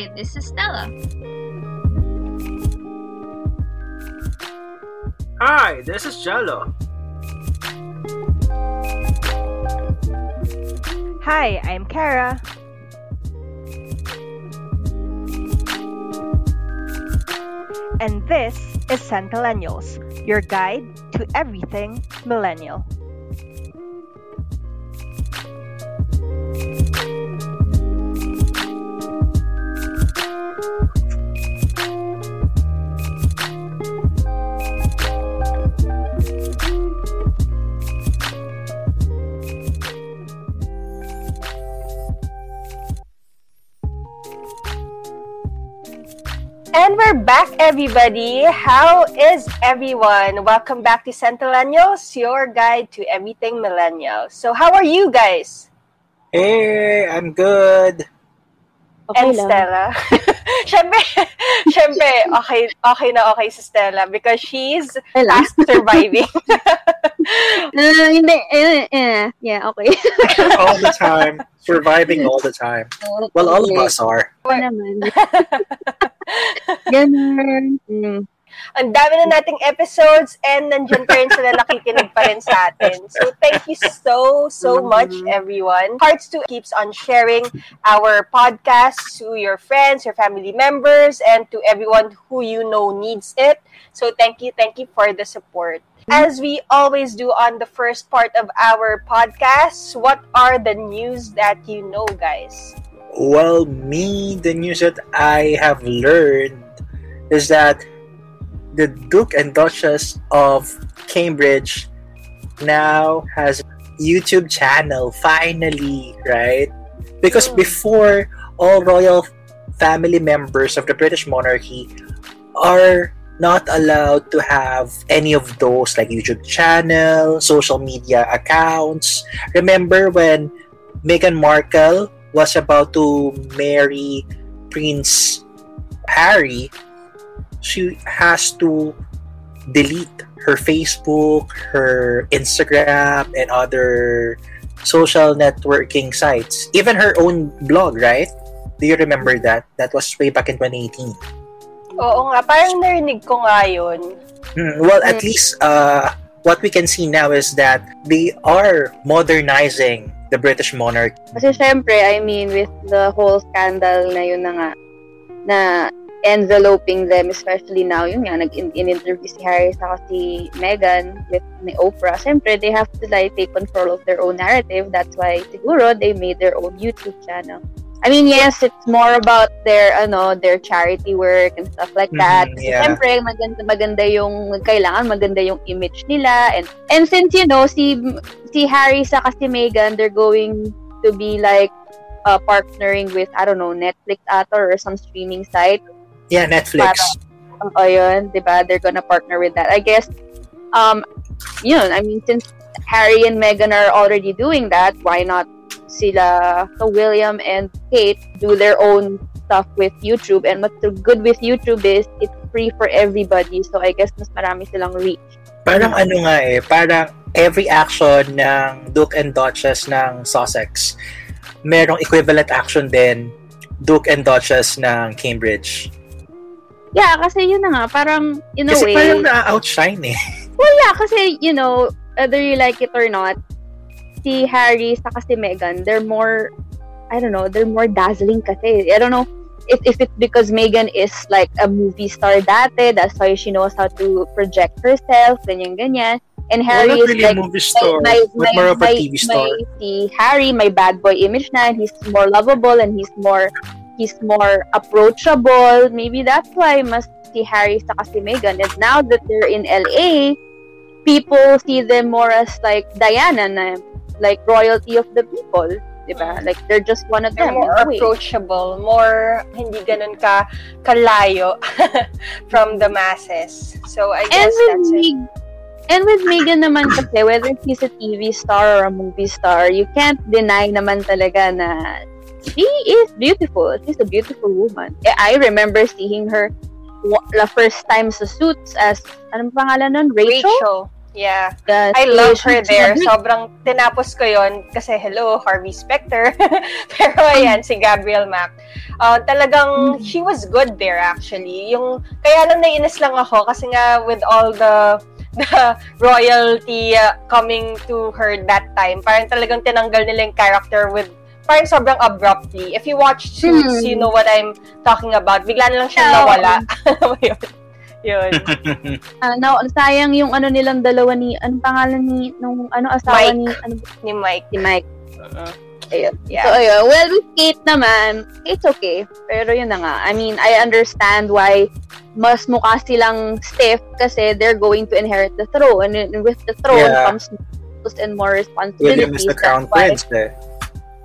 Hi, this is Stella. Hi, this is Jello. Hi, I'm Kara. And this is Centennials, your guide to everything millennial. Everybody. How is everyone? Welcome back to Centennials, your guide to everything millennial. So, how are you guys? Hey, I'm good. and Stella. syempre, syempre, okay, okay na okay si Stella because she's fast surviving. uh, hindi, eh, eh, yeah, okay. all the time. Surviving all the time. Well, all of us are. Ganun. Mm. Ang dami na nating episodes and nandiyan pa rin sila nakikinig pa rin sa atin. So thank you so, so mm-hmm. much everyone. Hearts to keeps on sharing our podcast to your friends, your family members, and to everyone who you know needs it. So thank you, thank you for the support. Mm-hmm. As we always do on the first part of our podcast, what are the news that you know, guys? Well, me, the news that I have learned is that the Duke and Duchess of Cambridge now has a YouTube channel finally, right? Because before all royal family members of the British monarchy are not allowed to have any of those like YouTube channel, social media accounts. Remember when Meghan Markle was about to marry Prince Harry, she has to delete her Facebook, her Instagram, and other social networking sites. Even her own blog, right? Do you remember that? That was way back in 2018. Oo nga, parang narinig ko nga yun. Hmm, well, at least uh, what we can see now is that they are modernizing the British monarch. Kasi syempre, I mean, with the whole scandal na yun na nga, na enveloping them, especially now, yun nga, nag-in-interview si Harry sa si Meghan with ni Oprah. Syempre, they have to like take control of their own narrative. That's why, siguro, they made their own YouTube channel. I mean, yes, it's more about their, ano, their charity work and stuff like that. Mhm, Kasi yeah. Syempre, maganda, maganda yung, kailangan maganda yung image nila. And, and since, you know, si, si Harry sa kasi Meghan, they're going to be like, uh, partnering with, I don't know, Netflix ata or some streaming site. Yeah, Netflix. Oo, yun, di ba? They're gonna partner with that. I guess, um, yun, I mean, since Harry and Meghan are already doing that, why not sila, so William and Kate, do their own stuff with YouTube. And what's good with YouTube is it's free for everybody. So I guess mas marami silang reach. Parang ano nga eh, parang every action ng Duke and Duchess ng Sussex, merong equivalent action din Duke and Duchess ng Cambridge. Yeah, kasi yun na nga, parang, in a Kasi way, parang na-outshine eh. Well, yeah, kasi, you know, whether you like it or not, si Harry sa si Meghan, they're more, I don't know, they're more dazzling kasi. I don't know if, if it's because Meghan is like a movie star dati, that's why she knows how to project herself, ganyan-ganyan. And Harry Well, not is really like, a movie star, my, my, more of a my, TV star. my- si Harry, my bad boy image na, and he's more lovable and he's more, he's more approachable. Maybe that's why mas si Harry sa si Meghan. And now that they're in LA, people see them more as like Diana na like royalty of the people. Diba? Mm. Like they're just one of They're them. more in a way. approachable, more hindi ganun ka kalayo from the masses. So I And guess with that's it. And with Megan naman kasi, whether she's a TV star or a movie star, you can't deny naman talaga na she is beautiful. She's a beautiful woman. Eh, I remember seeing her the first time sa Suits as, anong pangalan nun? Rachel? Rachel. Yeah. Yes, I love her there. Sobrang tinapos ko yon kasi hello, Harvey Specter. Pero ayan, si Gabriel Mack. Uh, talagang, Mm. she was good there actually. Yung, kaya lang nainis lang ako kasi nga with all the the royalty uh, coming to her that time, parang talagang tinanggal nila yung character with parang sobrang abruptly. If you watch Suits, Hmm. you know what I'm talking about. Bigla na lang siya Yeah. nawala. Alam mo yun? Yun. Ah, na, sayang yung ano nilang dalawa ni, anong pangalan ni, nung ano asawa Mike. ni, ano, Ni Mike. si Mike. Ayun. Yeah. So, ayun. Well, with Kate naman, it's okay. Pero yun na nga. I mean, I understand why mas mukha silang stiff kasi they're going to inherit the throne. And with the throne Yeah. comes and more William responsibilities. is the crown prince eh.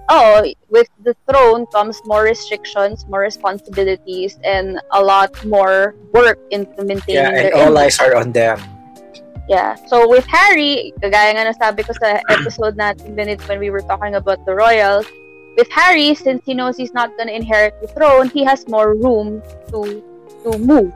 Oh, with the throne comes more restrictions, more responsibilities, and a lot more work into maintaining Yeah, and their all image. eyes are on them. Yeah. So with Harry, kagaya nga nasabi ko sa episode natin minute when we were talking about the royals, with Harry, since he knows he's not gonna inherit the throne, he has more room to to move.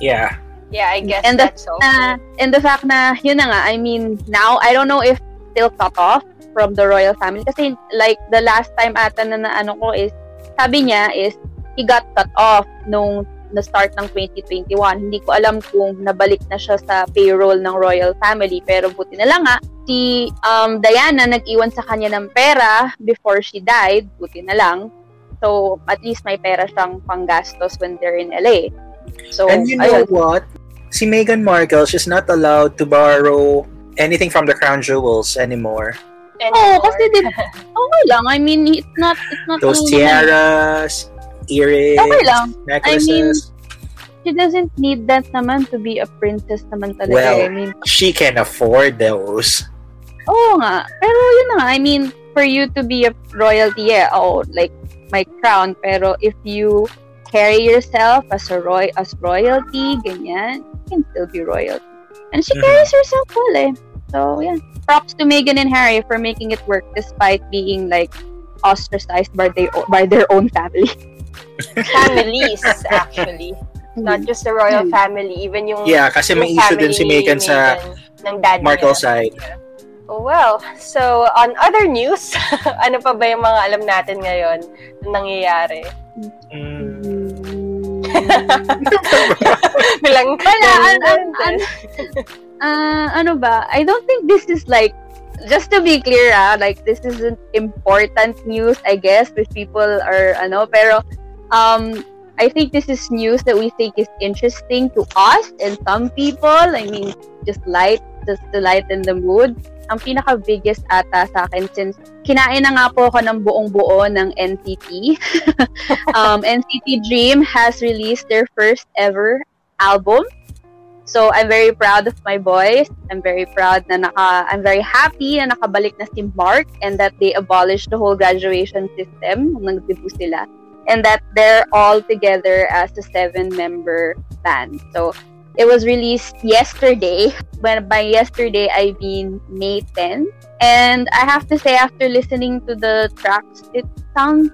Yeah. Yeah, I guess And the- that's so. Na, and the fact na, yun na nga, I mean, now, I don't know if still cut off from the royal family. Kasi, like, the last time ata na naano ko is, sabi niya is, he got cut off nung na start ng 2021. Hindi ko alam kung nabalik na siya sa payroll ng royal family. Pero buti na lang nga, si um, Diana nag-iwan sa kanya ng pera before she died. Buti na lang. So, at least may pera siyang panggastos when they're in LA. So, and you know ayun. what? Si Meghan Markle, she's not allowed to borrow anything from the crown jewels anymore. Anymore. kasi di, okay lang. I mean, it's not, it's not Those tiaras, earrings, Okay lang. necklaces. She doesn't need that naman to be a princess naman talaga. Well, I mean, she can afford those. oo nga. Pero yun na nga. I mean, for you to be a royalty, yeah, oh, like, my crown. Pero if you carry yourself as a roy as royalty, ganyan, you can still be royalty. And she Mhm. carries herself well eh. So, yeah. Props to Meghan and Harry for making it work despite being, like, ostracized by their, by their own family. families, actually. Not just the royal Hmm. family, even yung Yeah, kasi may issue din si ni Meghan sa ng dad Markle niya. side. Oh, well, so on other news, ano pa ba yung mga alam natin ngayon na nangyayari? Mm. Bilang Wala, an- an- an- Ah, ano ba? I don't think this is like just to be clear, ah, like this isn't important news, I guess, if people are ano, pero um I think this is news that we think is interesting to us and some people. I mean, just light, just to lighten the mood. Ang pinaka biggest ata sa akin since kinain na nga po ako ng buong buo ng NCT. um, NCT Dream has released their first ever album. So I'm very proud of my boys. I'm very proud na naka I'm very happy na nakabalik na si Mark and that they abolished the whole graduation system nung nag-debut sila and that they're all together as a seven-member band. So it was released yesterday. When by yesterday I mean May 10. And I have to say after listening to the tracks, it sounds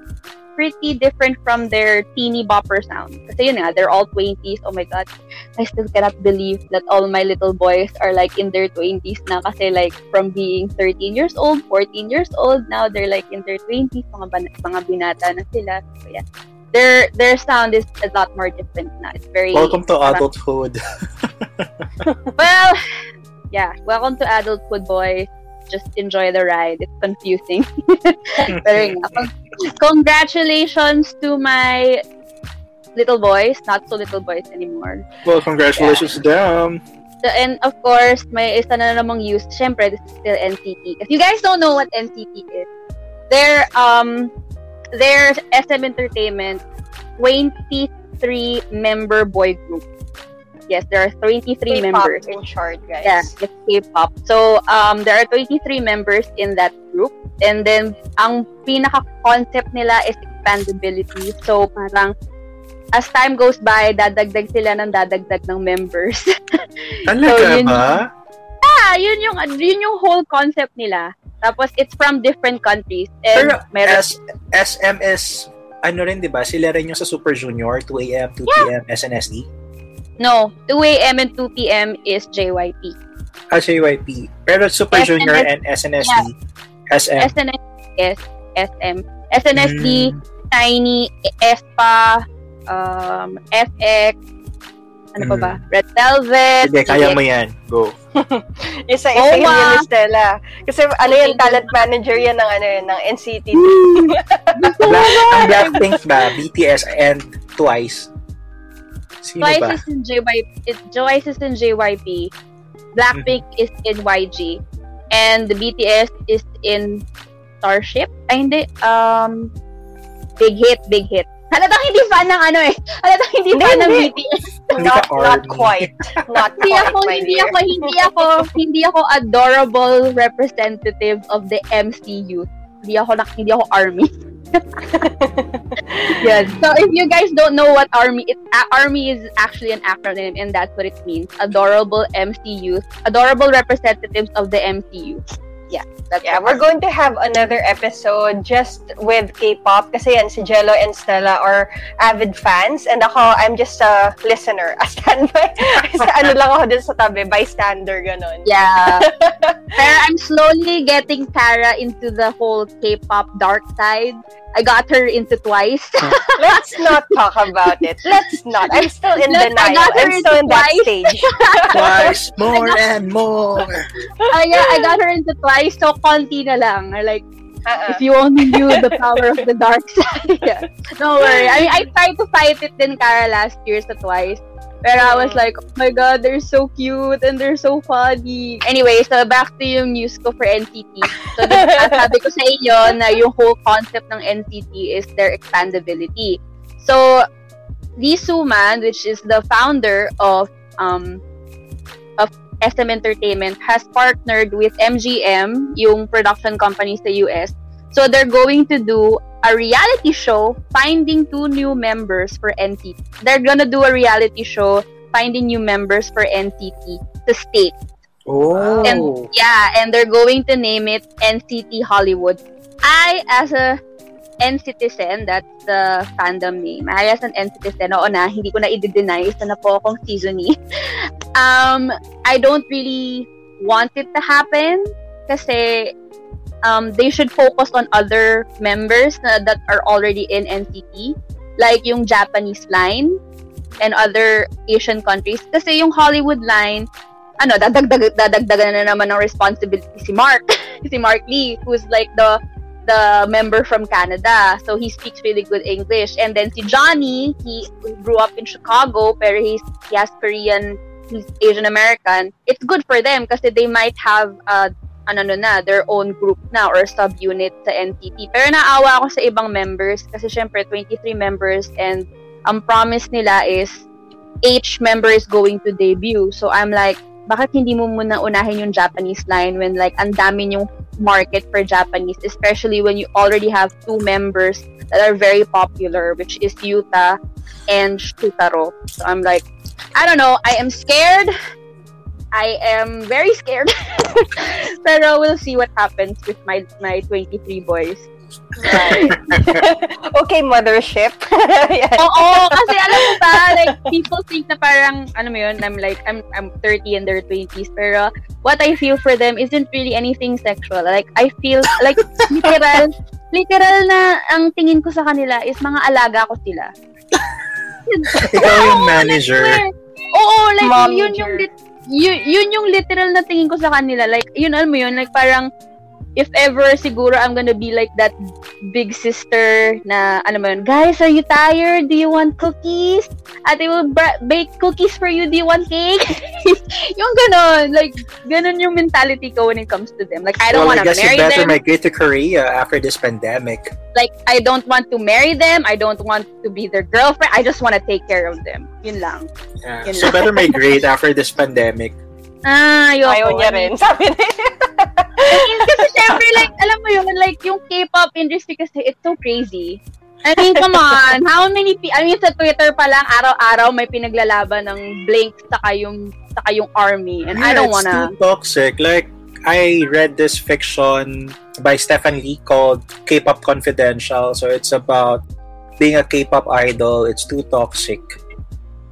pretty different from their teeny bopper sound. Kasi yun nga, they're all 20s. Oh my god. I still cannot believe that all my little boys are like in their 20s na kasi like from being 13 years old, 14 years old, now they're like in their 20s, mga, ban- mga binata na sila. So yeah. Their their sound is a lot more different na. It's very Welcome to adulthood. Well, yeah. Welcome to adulthood, boys. Just enjoy the ride. It's confusing. Pero yun nga, congratulations to my little boys, not so little boys anymore. well, congratulations to them. So, and of course, may isa na namang use. Siyempre, this is still NCT. If you guys don't know what NCT is, they're, um, they're SM Entertainment 23-member boy group. Yes, there are 23 K-pop members. in short, guys. Yeah, it's K-pop. So, um, there are 23 members in that group. And then, ang pinaka-concept nila is expandability. So, parang, as time goes by, dadagdag sila ng dadagdag ng members. Talaga yun- ba? ah, yun yung, yun yung whole concept nila. Tapos, it's from different countries. And Pero meron, S- SM is, ano rin, di ba? Sila rin yung sa Super Junior, 2AM, 2PM, SNSD. No, 2 a.m. and 2 p.m. is JYP. Ah, JYP. Pero Super SNS Junior and SNSD. SM. SNSD, yes, SM. SNSD, Mm. Tiny, Espa, um, FX, ano pa Mm. ba? Red Velvet. Sige, kaya mo EX. yan. Go. Isa Oo, isa yun ni Stella. Kasi ano yan, talent manager yan ng ano yan, ng NCT. Black, ang Blackpink ba? BTS and Twice. Sino Twice ba? is in JYP. It, Twice is in JYP. Blackpink Mm-hmm. is in YG. And the BTS is in Starship. Ay, hindi. Um, Big Hit, Big Hit. Halatang hindi fan ng ano eh. Halatang hindi Hindi, fan ng. BTS. Not, not quite. Not Hindi quite, ako, hindi dear. ako, hindi ako, hindi ako adorable representative of the MCU. Hindi ako, nak- hindi ako army. Yan. So if you guys don't know what army it uh, army is actually an acronym and that's what it means. Adorable MCU, adorable representatives of the MCU. Yeah, that's Yeah, we're going to have another episode just with K-pop kasi yan, si Jello and Stella are avid fans and ako, I'm just a listener, a standby. Kasi ano lang ako dun sa tabi, bystander, ganon. Yeah. Pero I'm slowly getting Kara into the whole K-pop dark side. I got her into twice. Let's not talk about it. Let's not. I'm still in Let's- I denial. got her I'm still in that twice. stage. Twice, more and more. oh yeah, I got her into twice. So konti na lang. Like Uh-uh. if you only knew the power of the dark side. yeah. No worry. I mean, I tried to fight it din Kara last year sa twice. Pero I was like, oh my god, they're so cute and they're so funny. Anyway, so back to yung news ko for NCT. So, diba, sabi ko sa inyo na yung whole concept ng NCT is their expandability. So, Lee Suman, which is the founder of um, of SM Entertainment, has partnered with MGM, yung production company sa US. So they're going to do a reality show finding two new members for NCT. They're gonna do a reality show finding new members for NCT to state. Oh. And yeah, and they're going to name it NCT Hollywood. I, as a NCTzen, that's the fandom name. I, as an NCTzen, oo na, hindi ko na i-deny, isa na po akong seasonee. Um, I don't really want it to happen kasi um, they should focus on other members na, that are already in NCT, like yung Japanese line and other Asian countries. Kasi yung Hollywood line, ano, dadagdag, dadagdagan na naman ng responsibility si Mark, si Mark Lee, who's like the the member from Canada. So he speaks really good English. And then si Johnny, he grew up in Chicago, pero he's, he has Korean, he's Asian American. It's good for them kasi they might have uh, ano no na, their own group na or subunit sa NCT. Pero naawa ako sa ibang members kasi syempre 23 members and ang promise nila is each member is going to debut. So I'm like, bakit hindi mo muna unahin yung Japanese line when like ang dami yung market for Japanese, especially when you already have two members that are very popular, which is Yuta and Shutaro. So I'm like, I don't know, I am scared. I am very scared. Pero we'll see what happens with my my 23 boys. Right. okay, mothership. Yan. Oo, kasi alam mo ba, like, people think na parang, ano mo yun, I'm like, I'm, I'm 30 in their 20s, pero what I feel for them isn't really anything sexual. Like, I feel, like, literal, literal na ang tingin ko sa kanila is mga alaga ko sila. Ikaw yung manager. Oo, like, Momager. yun yung, yun, yun yung literal na tingin ko sa kanila. Like, yun, alam mo yun, like, parang, if ever, siguro, I'm gonna be like that big sister na, ano mo yun, guys, are you tired? Do you want cookies? Ate will bra- bake cookies for you. Do you want cake? yung ganon. Like, ganon yung mentality ko when it comes to them. Like, I don't well, want I to guess you marry better them. migrate to Korea after this pandemic. Like, I don't want to marry them. I don't want to be their girlfriend. I just want to take care of them. Yun lang. Yeah. Yun So lang. better migrate after this pandemic. Ah, ayoko. Ayaw niya rin. Sabi niya. I kasi syempre, like, alam mo yun, like, yung K-pop industry kasi, it's so crazy. I mean, come on, how many, I mean, sa Twitter pa lang, araw-araw may pinaglalaban ng Blink saka yung, saka yung army. And I Yeah, don't it's wanna, too toxic. Like, I read this fiction by Stefan Lee called K-pop Confidential. So it's about being a K-pop idol. It's too toxic.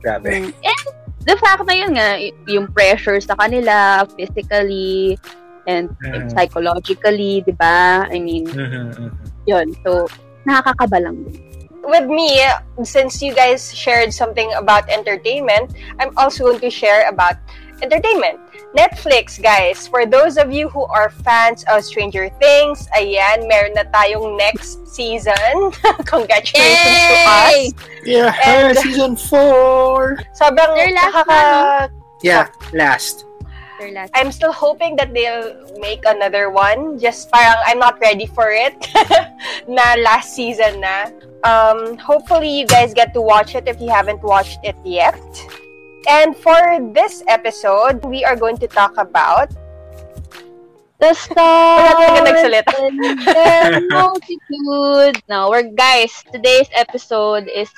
Grabe. Mm. And the fact na yun nga, yung pressure sa kanila, physically, and Mhm. psychologically, di ba? I mean, Mhm, mhm. yun. So, nakakakaba lang din. with me, since you guys shared something about entertainment, I'm also going to share about entertainment. Netflix, guys, for those of you who are fans of Stranger Things, ayan, meron na tayong next season. Congratulations to us. Yay! Yeah, And- season 4! Sobrang Their last nakaka... Yeah, last. Their last I'm still hoping that they'll make another one. Just parang I'm not ready for it. na last season na. Um, hopefully you guys get to watch it if you haven't watched it yet. And for this episode, we are going to talk about The stars Wala talaga nagsalita. and the multitude. No, we're guys. Today's episode is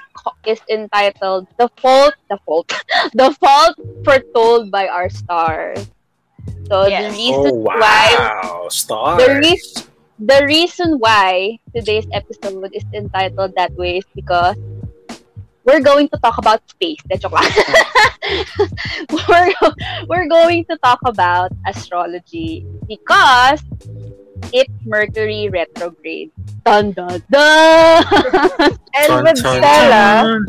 is entitled "The Fault." The fault. the fault foretold by our stars. So Yes. the reason Oh, why. Stars. The reason- the reason why today's episode is entitled that way is because we're going to talk about space. De, joke lang. we're, we're going to talk about astrology because it's Mercury retrograde. Dun dun dun! and with Stella,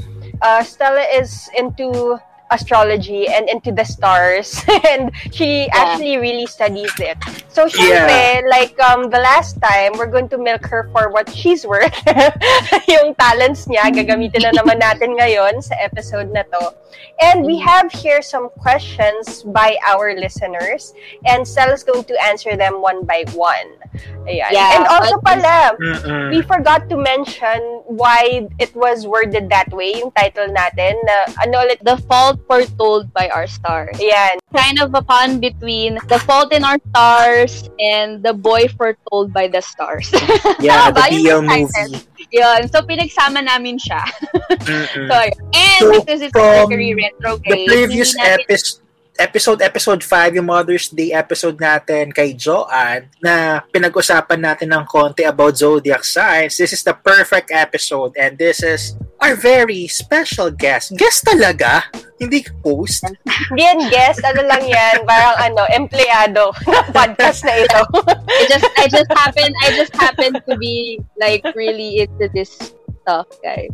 uh, Stella is into astrology and into the stars and she actually really studies it. So syempre, like um the last time, we're going to milk her for what she's worth. yung talents niya, gagamitin na naman natin ngayon sa episode na to. And we have here some questions by our listeners and Stella's going to answer them one by one. Ayan. Yeah, and also but- pala, Mm-mm. we forgot to mention why it was worded that way, yung title natin, na ano ulit, the fault foretold by our stars. yan. Kind of a pun between the fault in our stars and the boy foretold by the stars. Yeah, the BL movie. Yun. So, pinagsama namin siya. So, and So, because it's from Mercury The retrograde, previous hindi natin- episode, episode, episode 5, yung Mother's Day episode natin kay Joanne, na pinag-usapan natin ng konti about zodiac signs. This is the perfect episode and this is our very special guest. Guest talaga? Hindi host? Hindi yan guest, ano lang yan, parang ano, empleyado ng podcast na ito. I just, I just happen, I just happen to be like really into this stuff, guys.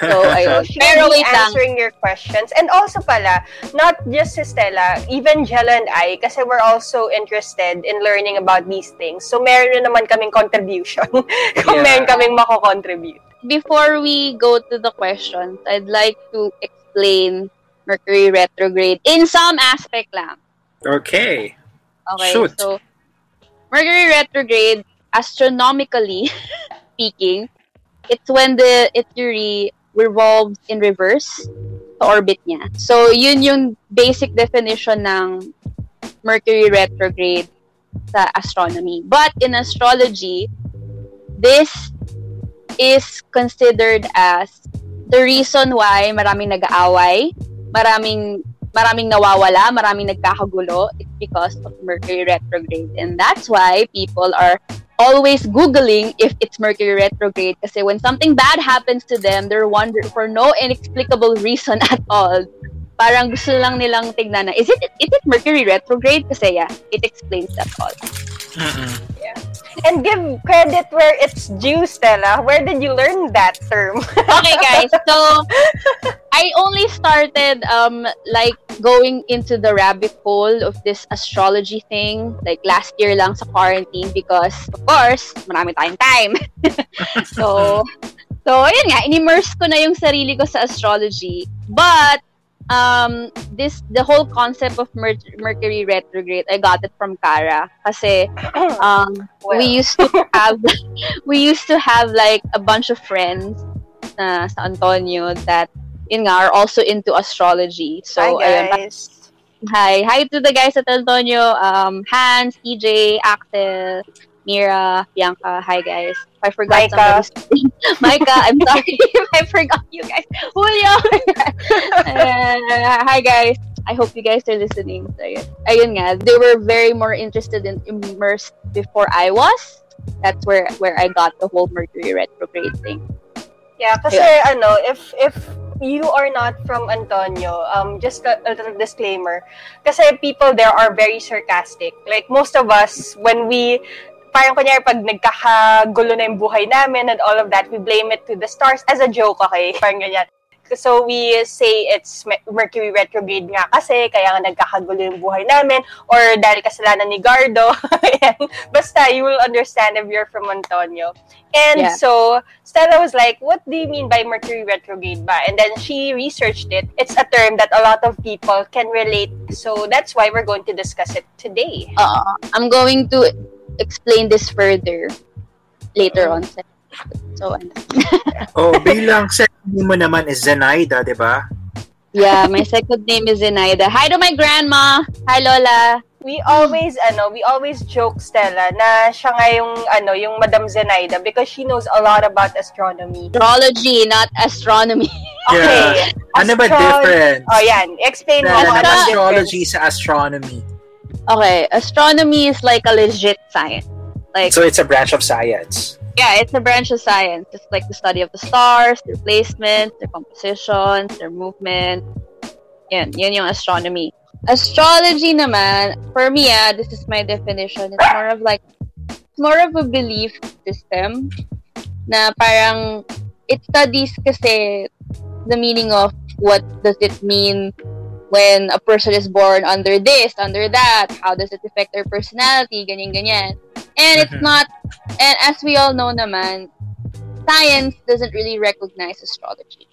So, ayun. She Pero will be answering your questions. And also pala, not just si Stella, even Jella and I, kasi we're also interested in learning about these things. So, meron na naman kaming contribution kung Yeah. meron kaming mako-contribute. Before we go to the questions, I'd like to explain Mercury retrograde in some aspect lang. Okay. Okay, Shoot. so Mercury retrograde, astronomically speaking, it's when the Mercury revolves in reverse sa orbit niya. So, yun yung basic definition ng Mercury retrograde sa astronomy. But in astrology, this is considered as the reason why maraming nag-aaway, maraming maraming nawawala, maraming nagkakagulo, it's because of Mercury retrograde. And that's why people are always Googling if it's Mercury retrograde kasi when something bad happens to them, they're wondering for no inexplicable reason at all. Parang gusto lang nilang tignan na, is it, is it Mercury retrograde? Kasi yeah, it explains that all. Mm-mm. And give credit where it's due, Stella. Where did you learn that term? okay guys so i only started um like going into the rabbit hole of this astrology thing like last year lang sa quarantine because of course marami tayong time so so ayun nga inimmerse ko na yung sarili ko sa astrology but um this the whole concept of Mer- mercury retrograde i got it from Kara kasi um we used to have we used to have like a bunch of friends na sa Antonio that yun nga are also into astrology. So Hi, ayun. guys. Hi. Hi to the guys at Antonio. Um Hans, EJ, Axel, Mira, Bianca. Hi guys. I forgot Micah. somebody's Micah, I'm sorry if I forgot you guys. Julio. Uh, hi guys. I hope you guys are listening. So, ayun. ayun nga, they were very more interested in immersed before I was. That's where where I got the whole Mercury retrograde thing. Yeah, kasi ano, if if you are not from Antonio, um, just a, a little disclaimer. Kasi people there are very sarcastic. Like most of us, when we parang kunyari pag nagkakagulo na yung buhay namin and all of that, we blame it to the stars as a joke, okay? Parang ganyan. So we say it's Mercury retrograde nga kasi, kaya nga nagkakagulo yung buhay namin, or dahil kasalanan ni Gardo. Basta, you will understand if you're from Antonio. And Yeah. so, Stella was like, what do you mean by Mercury retrograde ba? And then she researched it. It's a term that a lot of people can relate. So that's why we're going to discuss it today. Uh, I'm going to explain this further later on. So, ano. Oh, bilang second name mo naman is Zenaida, di ba? yeah, my second name is Zenaida. Hi to my grandma. Hi, Lola. We always, ano, we always joke, Stella, na siya nga yung, ano, yung Madam Zenaida because she knows a lot about astronomy. Astrology, not astronomy. Okay. Ano ba Astro- difference? Oh, yan. Explain mo ano ang astrology difference. sa astronomy. Okay, astronomy is like a legit science. Like, So it's a branch of science. yeah, it's a branch of science. It's like the study of the stars, their placement, their compositions, their movement. Yan, yan yung astronomy. Astrology naman, for me, ah, this is my definition. It's more of like, it's more of a belief system na parang it studies kasi the meaning of what does it mean when a person is born under this, under that, how does it affect their personality, ganyan, ganyan. And it's Mhm. not, and as we all know naman, science doesn't really recognize astrology.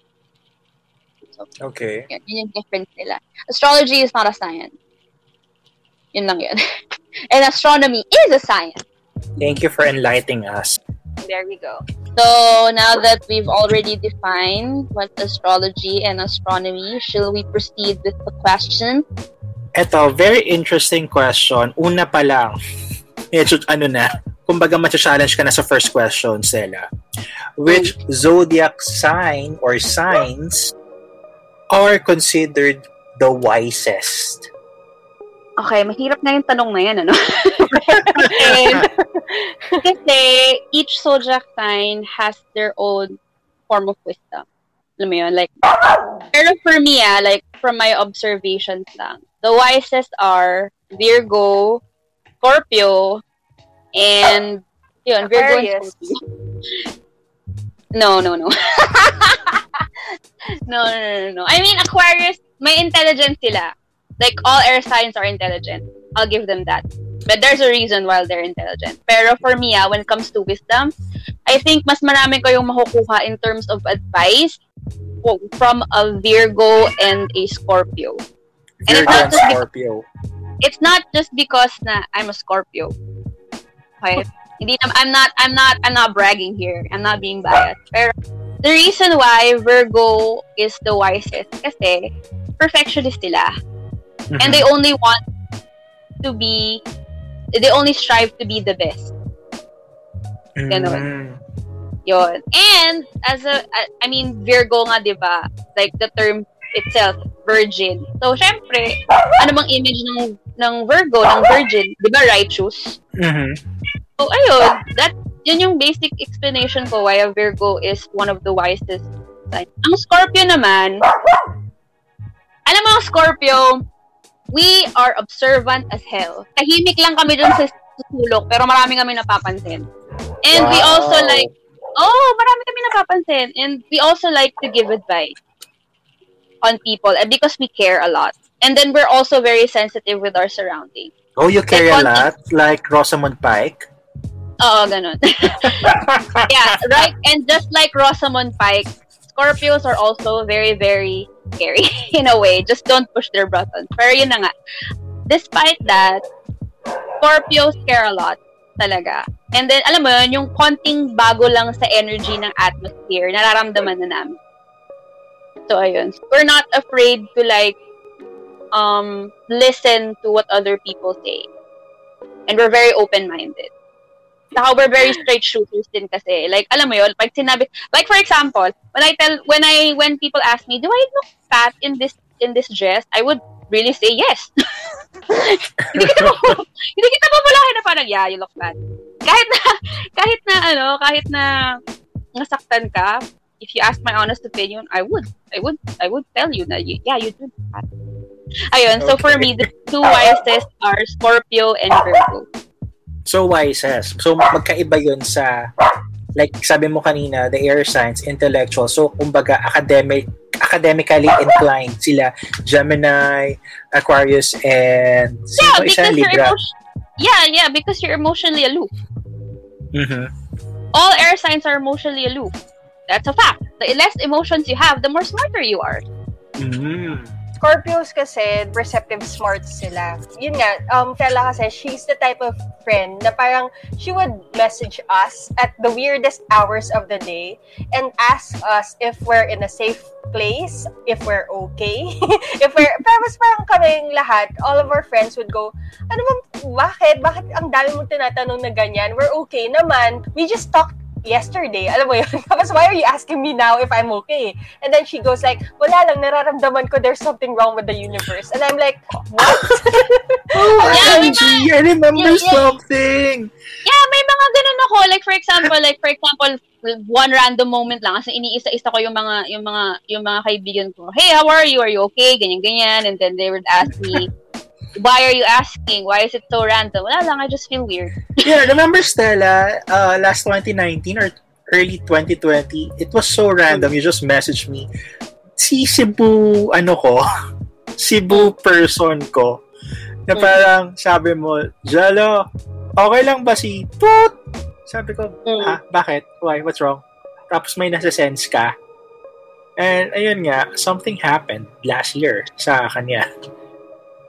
Okay. Yun, yun yung difference nila. Astrology is not a science. Yun lang yun. and astronomy is a science. Thank you for enlightening us. There we go. So now that we've already defined what astrology and astronomy, shall we proceed with the question? Eto, very interesting question. Una pa lang, medyo ano na, kumbaga matcha-challenge ka na sa first question, Stella. Which zodiac sign or signs are considered the wisest? Okay, mahirap na yung tanong na yan, ano? And, kasi each zodiac sign has their own form of wisdom. Alam mo yun? Like, pero for me, ah, like, from my observations lang, the wisest are Virgo, Scorpio, and, yun, Virgo and. Scorpio. No, no, no. no, no, no, no, no. I mean, Aquarius, may intelligence sila. Like, all air signs are intelligent. I'll give them that. But there's a reason why they're intelligent. Pero for me, ah, when it comes to wisdom, I think mas marami kayong makukuha in terms of advice from a Virgo and a Scorpio. And Virgo it's not and just because- Scorpio. It's not just because na I'm a Scorpio. Okay? Hindi I'm not I'm not I'm not bragging here. I'm not being biased. Pero the reason why Virgo is the wisest kasi perfectionist sila. And they only want to be they only strive to be the best. Ganon. Mm. yon and as a, I mean Virgo nga 'di ba? Like the term itself virgin. So syempre ano bang image ng ng Virgo ng virgin? 'di ba righteous? Mhm. so ayun. That yun yung basic explanation ko why a Virgo is one of the wisest signs. Ang Scorpio naman, alam mo ang Scorpio, we are observant as hell. Tahimik lang kami dun sa sulok, pero marami kami napapansin. And we Wow. also like, oh, marami kami napapansin. And we also like to give advice on people and because we care a lot. And then we're also very sensitive with our surroundings. Oh, you Like, a lot? Like Rosamund Pike? Oo, ganun. yeah, right? And just like Rosamund Pike, Scorpios are also very, very scary in a way. Just don't push their buttons. Pero yun na nga. Despite that, Scorpios care a lot talaga. And then, alam mo yun, yung konting bago lang sa energy ng atmosphere, nararamdaman na namin. So, ayun. We're not afraid to like, um, listen to what other people say. And we're very open-minded. Saka we're very straight shooters din kasi. Like, alam mo yun, pag sinabi, like for example, when I tell, when I, when people ask me, do I look fat in this, in this dress? I would really say yes. hindi kita po, hindi kita pabulahin na parang, yeah, you look fat. Kahit na, kahit na, ano, kahit na nasaktan ka, if you ask my honest opinion, I would. I would. I would tell you that, you, yeah, you do that. Ayun, so for Okay. me, the two wisest are Scorpio and Virgo. So wisest. So magkaiba yun sa like sabi mo kanina, the air signs, intellectual. So kumbaga academic academically inclined sila Gemini, Aquarius and Yeah, isa because you're Libra. emotion- Yeah, yeah, because you're emotionally aloof. Mhm. All air signs are emotionally aloof. That's a fact. The less emotions you have, the more smarter you are. Mm. Scorpios kasi, perceptive smart sila. Yun nga, um, Kela kasi, she's the type of friend na parang she would message us at the weirdest hours of the day and ask us if we're in a safe place, if we're okay, if we're, pero mas parang kaming lahat, all of our friends would go, ano bang, bakit? Bakit ang dami mong tinatanong na ganyan? We're okay naman. We just talked yesterday. Alam mo yun? Tapos, why are you asking me now if I'm okay? And then she goes like, wala lang, nararamdaman ko there's something wrong with the universe. And I'm like, what? Yeah, may OMG, I remember Yeah, yeah. something. Yeah, may mga ganun ako. Like, for example, like, for example, one random moment lang kasi iniisa-isa ko yung mga yung mga yung mga kaibigan ko. Hey, how are you? Are you okay? Ganyan ganyan and then they would ask me, "Why are you asking? Why is it so random?" Wala lang, I just feel weird. Yeah, remember Stella, uh, last 2019 or early 2020, it was so random. You just messaged me. Si Cebu, ano ko, Cebu person ko, na parang sabi mo, Jalo, okay lang ba si Toot? Sabi ko, Mm. ha? Bakit? Why? What's wrong? Tapos may nasa-sense ka. And ayun nga, something happened last year sa kanya.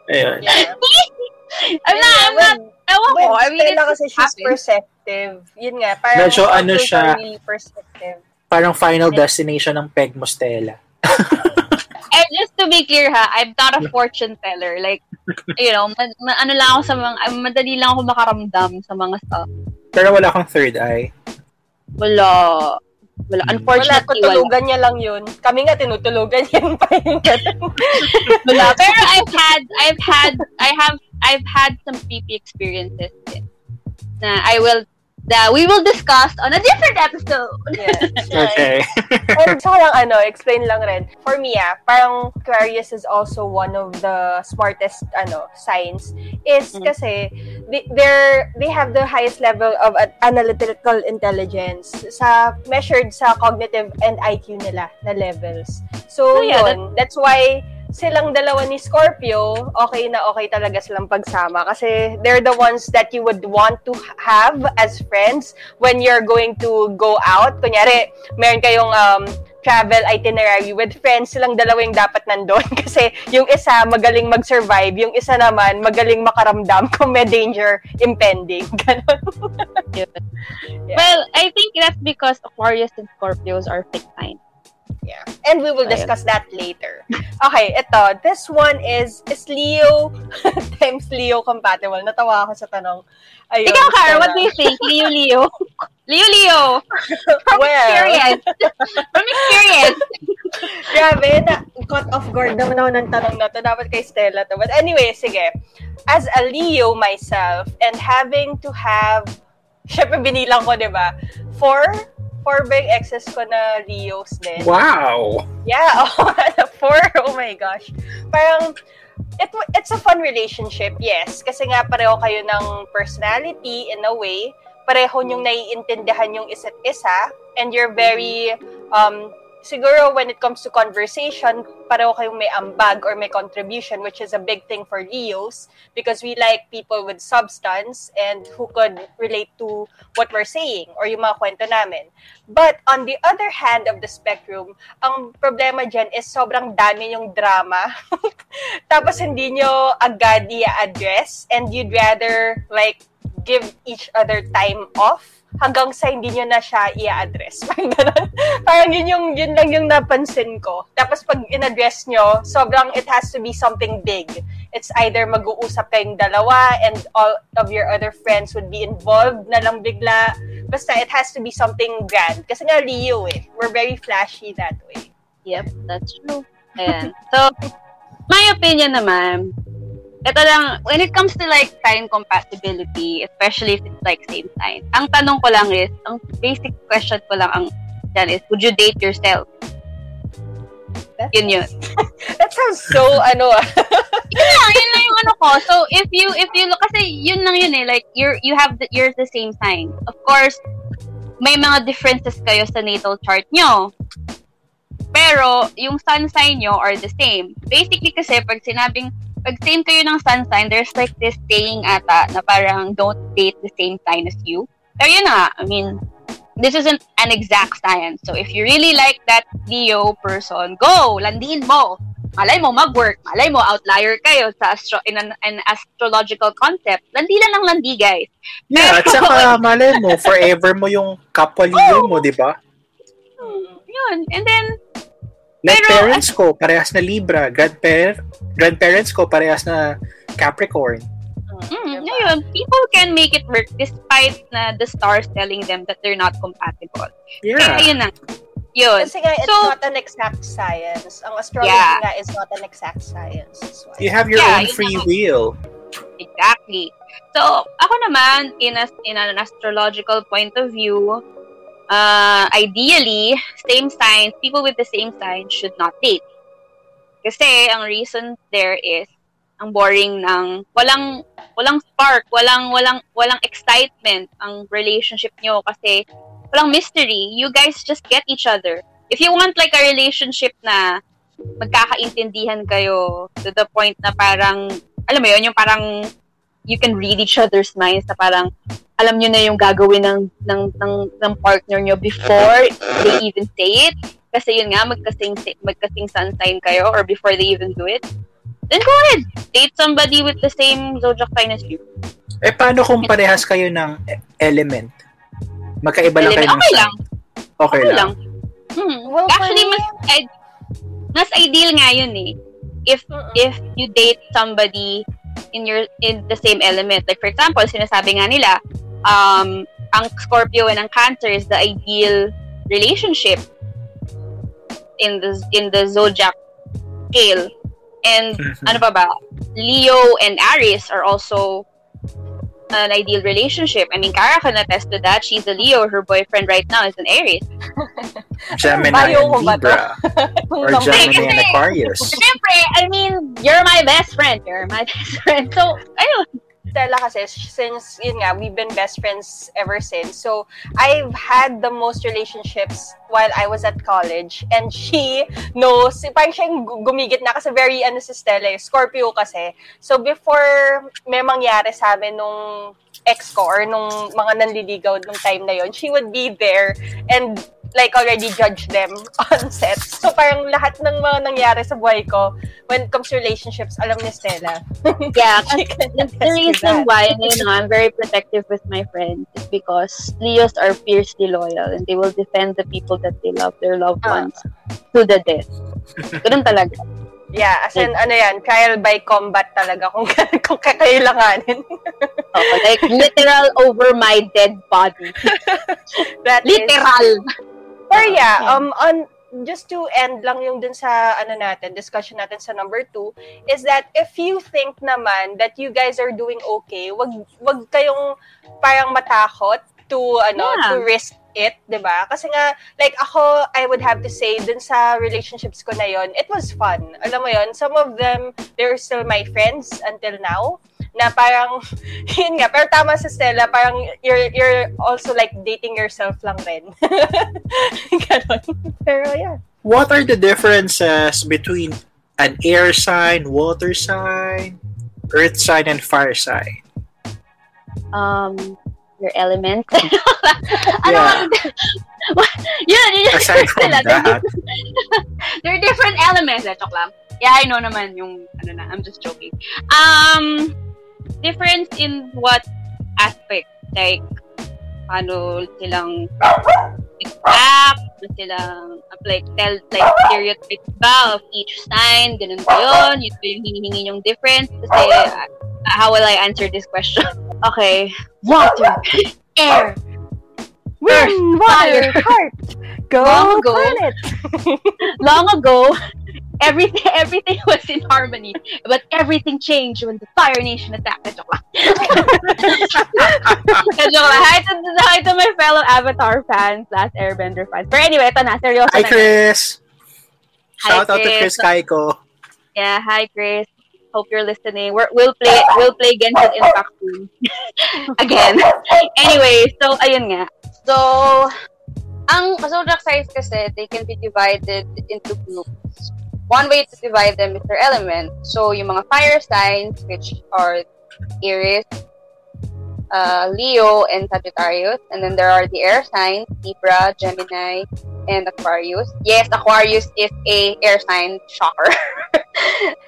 Ayun. Yeah. I'm not, I'm not, ewan ko. I mean, it's kasi she's happens. perceptive. Yun nga, parang Medyo ano siya. really perceptive. Parang final destination ng peg mo, Stella. And just to be clear ha, I'm not a fortune teller. Like, you know, ma- ma- ano lang ako sa mga, ah, madali lang ako makaramdam sa mga stuff. Pero wala kang third eye. Wala. Wala. Hmm. Wala, Unfortunately, wala. tutulugan niya lang yun. Kami nga, tinutulugan yan pa yun. Wala. Pero I've had, I've had, I have, I've had some creepy experiences din. Na I will, that we will discuss on a different episode. yes. Okay. And so lang ano, explain lang rin. For me ah, parang Aquarius is also one of the smartest ano signs is Mm. kasi they, they're they have the highest level of analytical intelligence sa measured sa cognitive and IQ nila na levels. So Oh, yeah, yun, that's why silang dalawa ni Scorpio, okay na okay talaga silang pagsama kasi they're the ones that you would want to have as friends when you're going to go out. Kunyari, meron kayong um, travel itinerary with friends, silang dalawa yung dapat nandun. Kasi yung isa magaling mag-survive, yung isa naman magaling makaramdam kung may danger impending. Ganon. Yeah. Well, I think that's because Aquarius and Scorpios are fixed signs. Yeah. And we will discuss that later. Okay, ito. This one is, is Leo times Leo compatible? Natawa ako sa tanong. Ayun, Ikaw, Kara, Stella. what do you think? Leo, Leo. Leo, Leo. From Well. experience. From experience. Grabe, na caught off guard naman ako ng tanong na to. Dapat kay Stella to. But anyway, sige. As a Leo myself, and having to have, syempre binilang ko, di ba? Four? Four ba yung exes ko na Leos din? Wow! Yeah, oh, four. Oh my gosh. Parang, it, it's a fun relationship, yes. Kasi nga pareho kayo ng personality in a way. Pareho nyong naiintindihan yung isa't isa. And you're very, um, siguro when it comes to conversation, pareho kayong may ambag or may contribution, which is a big thing for Leos because we like people with substance and who could relate to what we're saying or yung mga kwento namin. But on the other hand of the spectrum, ang problema dyan is sobrang dami yung drama. Tapos hindi nyo agad i-address and you'd rather like give each other time off hanggang sa hindi nyo na siya i-address. Parang ganun. Parang yun, yung, yun lang yung napansin ko. Tapos pag in-address nyo, sobrang it has to be something big. It's either mag-uusap kayong dalawa and all of your other friends would be involved na lang bigla. Basta it has to be something grand. Kasi nga Leo eh. We're very flashy that way. Yep, that's true. Ayan. So, my opinion naman, ito lang, when it comes to like sign compatibility, especially if it's like same sign, ang tanong ko lang is, ang basic question ko lang, ang dyan is, would you date yourself? That, Yun yun. that sounds so, ano ah. yun lang, yun lang yung ano ko. So, if you, if you, kasi yun lang yun eh, like, you're, you have, the, you're the same sign. Of course, may mga differences kayo sa natal chart nyo. Pero, yung sun sign nyo are the same. Basically kasi, pag sinabing, pag same kayo ng sun sign, there's like this saying ata na parang don't date the same sign as you. Pero yun na, I mean, this isn't an exact science. So if you really like that Leo person, go! Landin mo! Malay mo mag-work. Malay mo outlier kayo sa astro in an, an astrological concept. Landi lang ng landi, guys. Yeah, at saka malay mo, forever mo yung kapwa Leo mo, di ba? Yun. And then, Like Pero, parents ko, parehas na Libra. Grandparent, grandparents ko, parehas na Capricorn. mm, yun, people can make it work despite na the stars telling them that they're not compatible. Kaya Yeah. yun na. Yun. Kasi nga, it's So- not an exact science. Ang astrology Yeah. nga is not an exact science. Why. You have your Yeah, own yun free naman. will. Exactly. So, ako naman, in, a, in an astrological point of view, uh, ideally, same signs, people with the same sign should not date. Kasi, ang reason there is, ang boring ng, walang, walang spark, walang, walang, walang excitement ang relationship nyo kasi walang mystery. You guys just get each other. If you want like a relationship na magkakaintindihan kayo to the point na parang, alam mo yun, yung parang you can read each other's minds na parang alam nyo na yung gagawin ng, ng, ng, ng partner nyo before they even say it. Kasi yun nga, magkasing, magkasing sun sign kayo or before they even do it. Then go ahead. Date somebody with the same zodiac sign as you. Eh, paano kung parehas kayo ng element? Magkaiba lang kayo Element, ng okay sign. lang. Okay, Okay lang. lang. Hmm. Well, Actually, mas, mas ideal nga yun eh. If if you date somebody in your in the same element. Like for example, sinasabi nga nila, um, ang Scorpio and ang Cancer is the ideal relationship in the in the zodiac scale. And Mhm. ano pa ba? Leo and Aries are also an ideal relationship. I mean, Kara can attest to that. She's a Leo. Her boyfriend right now is an Aries. Gemini Bayo ko and? Libra. Or Gemini and Aquarius. Siyempre, I mean, you're my best friend. You're my best friend. So, ayun. Stella kasi, since, yun nga, we've been best friends ever since. So, I've had the most relationships while I was at college. And she knows, parang siya gumigit na kasi very, ano si Stella, eh, Scorpio kasi. So, before may mangyari sa amin nung ex ko or nung mga nanliligaw nung time na yon she would be there and like already judge them on set. So parang lahat ng mga nangyari sa buhay ko when it comes to relationships, alam ni Stella. Yeah, the, reason why you know, I'm very protective with my friends is because Leos are fiercely loyal and they will defend the people that they love, their loved Ah. ones, to the death. Ganun talaga. Yeah, as in, ano yan, trial by combat talaga kung, kung kakailanganin. Oo, like, literal over my dead body. That is- Literal. Or yeah, um, on, just to end lang yung dun sa, ano natin, discussion natin sa number two, is that if you think naman that you guys are doing okay, wag, wag kayong parang matakot to, ano, Yeah. to risk it, 'di ba? Kasi nga, like ako, I would have to say, dun sa relationships ko na yon, it was fun. Alam mo yon, some of them, they're still my friends until now, na parang, yun nga, pero tama sa Stella, parang you're, you're also like dating yourself lang rin. Ganon. Pero yeah. What are the differences between an air sign, water sign, earth sign, and fire sign? Um, your element. ano Yeah. yun, yun. Aside from Sila, they're that, They're different elements. Eh, joke lang. Yeah, I know naman yung, ano na, I'm just joking. Um, difference in what aspect? Like, paano silang act, silang, like, tell, like, stereotypes ba of each sign, ganun ba yun? Yun ba yung hinihingi yung difference? Kasi, uh, how will I answer this question? Okay. Water, air, Wind, Fire. water, heart. Go Long ago. planet. long ago, everything everything was in harmony. But everything changed when the Fire Nation attacked. Joke lang. Joke lang. Hi to, hi to my fellow Avatar fans, Last Airbender fans. But anyway, ito na. Seryoso Hi. Chris! Hi, Shout out to Chris. Chris Kaiko. Yeah, hi Chris. Hope you're listening. We're, we'll play we'll play Genshin Impact soon. Again. anyway, so ayun nga. So ang zodiac signs kasi they can be divided into groups. One way to divide them is their element. So yung mga fire signs which are Aries, uh, Leo, and Sagittarius. And then there are the air signs, Libra, Gemini, and Aquarius. Yes, Aquarius is a air sign. Shocker.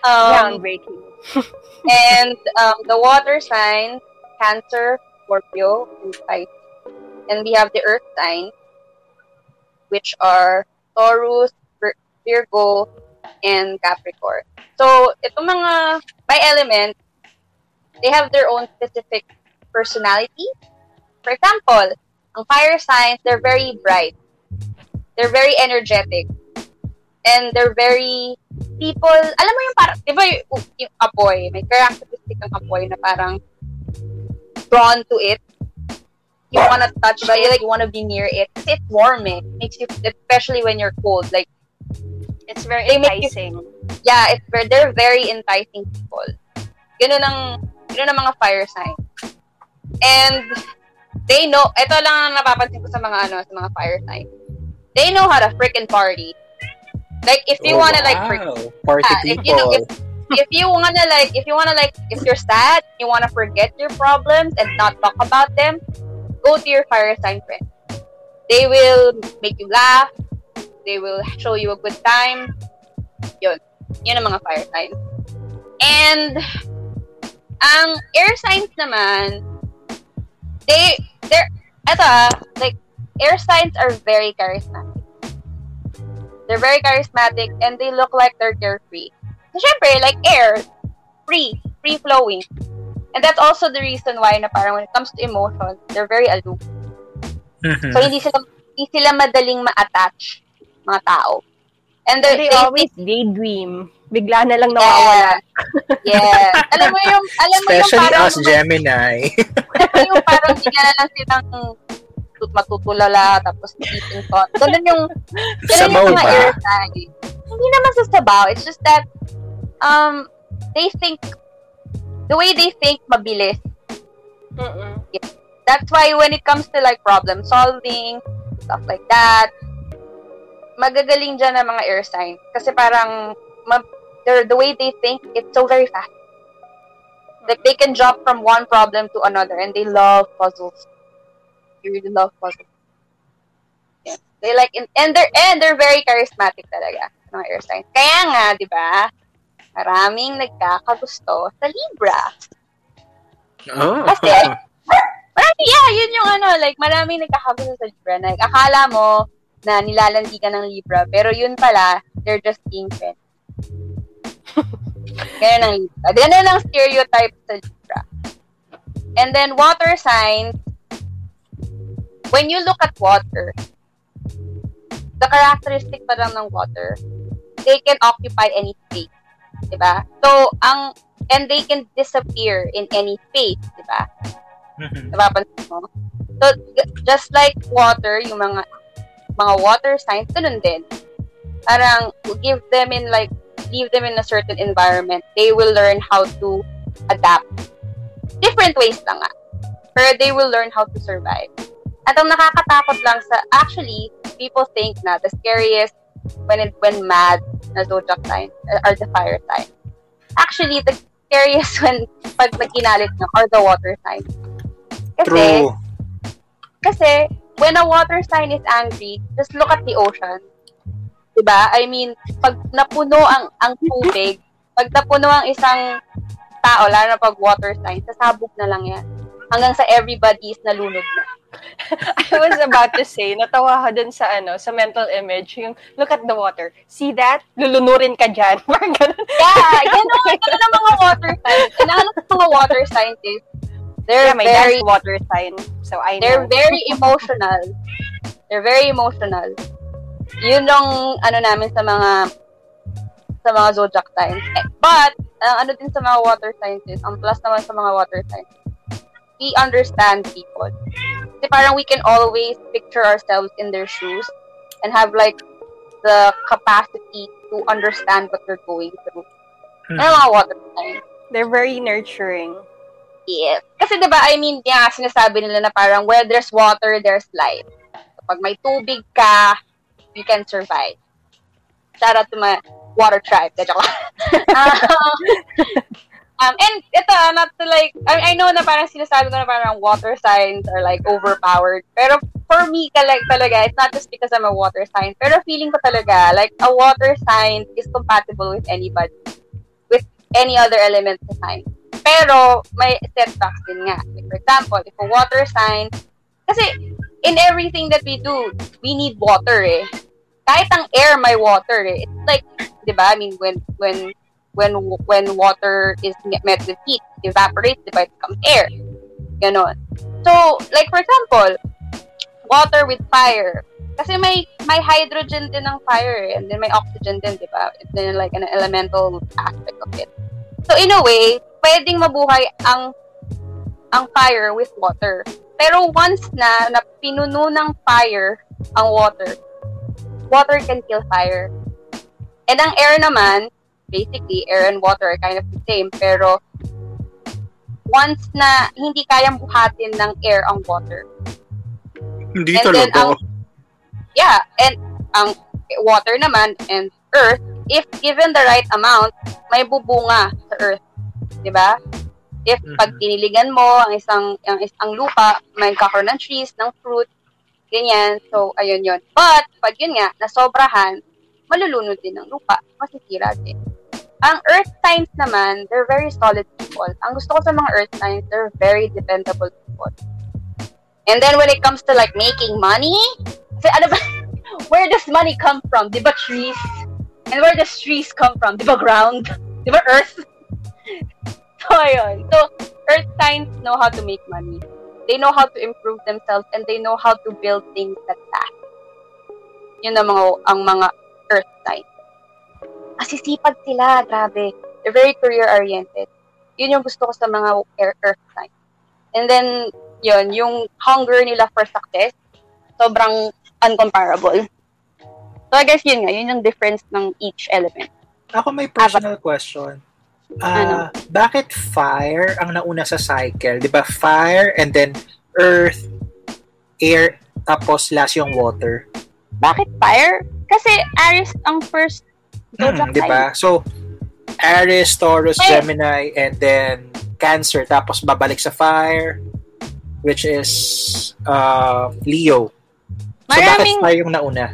um, Groundbreaking. and um, the water signs, Cancer, Scorpio, and Pisces. And we have the earth signs, which are Taurus, Virgo, and Capricorn. So, itong mga, by element, they have their own specific personality. For example, ang fire signs, they're very bright. They're very energetic. And they're very people, alam mo yung parang, di ba yung, yung apoy, may characteristic ng apoy na parang drawn to it. You wanna touch it, like you wanna be near it. Kasi it's warm eh. Makes you, especially when you're cold. Like, It's very They make you- enticing. yeah, it's very, they're very enticing people. Ganun ang, ganun ang mga fire signs. And, they know, ito lang ang napapansin ko sa mga ano, sa mga fire signs. They know how to freaking party. Like, if you Oh, wanna like, freak, wow. Party Yeah, if you know, people. if you wanna like if you wanna like if you're sad you wanna forget your problems and not talk about them go to your fire sign friend they will make you laugh they will show you a good time yun yun ang mga fire signs and ang air signs naman they they're eto ah, like air signs are very charismatic they're very charismatic and they look like they're carefree So, syempre, like air, free, free-flowing. And that's also the reason why na parang when it comes to emotions, they're very aloof. Mhm. So, hindi sila, hindi sila madaling ma-attach mga tao. And They, they're, they, always daydream. Bigla na lang nawawala. yeah. alam mo yung, alam mo yung Especially parang, us Gemini. yung parang bigla na lang silang tut- matutulala, tapos eating thought. Ganun yung, ganun Sabaw yung mga ba? air. Hindi naman sa sabaw. It's just that, um, they think, the way they think, mabilis. Mm-mm. That's why when it comes to like problem solving, stuff like that, magagaling dyan ang mga air signs. Kasi parang, ma- the way they think, it's so very fast. Like, they can jump from one problem to another, and they love puzzles. They really love puzzles. Yeah. They like, and, and they're, and they're very charismatic talaga, mga air signs. Kaya nga, di ba, maraming nagkakagusto sa Libra. Oh. Kasi, marami, yeah, yun yung ano, like, maraming nagkakagusto sa Libra. Like, akala mo na nilalandi ka ng Libra, pero yun pala, they're just being friends. Ganyan ang Libra. Ganyan ang stereotype sa Libra. And then, water signs, when you look at water, the characteristic pa lang ng water, they can occupy any space. Diba? So, ang, and they can disappear in any space, diba? Napapansin mo? So, just like water, yung mga mga water signs, ganun din. Parang, give them in like, leave them in a certain environment. They will learn how to adapt. Different ways lang nga. Pero they will learn how to survive. At ang nakakatakot lang sa, actually, people think na the scariest when it, when mad na zodiac signs are the fire signs. Actually, the scariest when pag nagkinalit na are the water signs. Kasi, True. kasi, when a water sign is angry, just look at the ocean. 'Di ba? I mean, pag napuno ang ang tubig, pag napuno ang isang tao, lalo na pag water sign, sasabog na lang yan. Hanggang sa everybody is nalunod na. I was about to say, natawa ka dun sa ano, sa mental image, yung look at the water. See that? Lulunurin ka dyan. Parang ganun. Yeah, ganun, ganun ang mga water signs. Ang sa mga water signs is, they're Yeah, my very, water sign. So I they're know. very emotional. They're very emotional. Yun ang ano namin sa mga sa mga zodiac signs. Eh, but, ang ano din sa mga water signs is, ang plus naman sa mga water signs, we understand people. Kasi parang we can always picture ourselves in their shoes and have like the capacity to understand what they're going through. Hmm. Ano mga water signs? They're very nurturing. Yes. Kasi ba, I mean, yeah, sinasabi nila na parang where there's water, there's life. Kapag may tubig ka, you can survive. Shout out to my water tribe. Um, um, and ito, not to like, I, I know na parang sinasabi ko na parang water signs are like overpowered. Pero for me, like, talaga, it's not just because I'm a water sign. Pero feeling ko talaga, like, a water sign is compatible with anybody. With any other element sign. Pero, may setbacks din nga. Like, for example, if a water sign, kasi, in everything that we do, we need water eh. Kahit ang air may water eh. It's like, di ba, I mean, when, when, when, when water is met with heat, it evaporates, di ba, it becomes air. Ganon. So, like, for example, water with fire. Kasi may may hydrogen din ng fire eh, and then may oxygen din, di ba? It's then like an elemental aspect of it. So in a way, pwedeng mabuhay ang ang fire with water. Pero once na, na pinuno ng fire ang water, water can kill fire. And ang air naman, basically, air and water are kind of the same, pero once na hindi kayang buhatin ng air ang water, Hindi And then, talaga. ang- yeah, and ang water naman and earth, if given the right amount, may bubunga sa earth. 'Di ba? If Mhm. pag tiniligan mo ang isang ang isang lupa, may kakaroon ng trees, ng fruit, ganyan. So, ayun yon. But, pag yun nga, nasobrahan, malulunod din ng lupa, masisira din. Ang earth signs naman, they're very solid people. Ang gusto ko sa mga earth signs, they're very dependable people. And then when it comes to like making money, kasi ano ba, where does money come from? Di ba trees? And where does trees come from? Di ba ground? Di ba earth? so, ayun. So, earth signs know how to make money. They know how to improve themselves and they know how to build things that last. Yun ang mga, ang mga earth signs. Kasi sipag sila, grabe. They're very career-oriented. Yun yung gusto ko sa mga earth signs. And then, yun, yung hunger nila for success, sobrang uncomparable. So, I guess yun nga, yun yung difference ng each element. Ako may personal question. Ah, Ano? bakit fire ang nauna sa cycle? 'Di ba? Fire and then earth, air, tapos last yung water. Bakit fire? Kasi Aries ang first zodiac Hmm, 'di ba? So Aries, Taurus, Ay. Gemini and then Cancer tapos babalik sa fire which is uh, Leo. So Maraming- bakit fire yung nauna?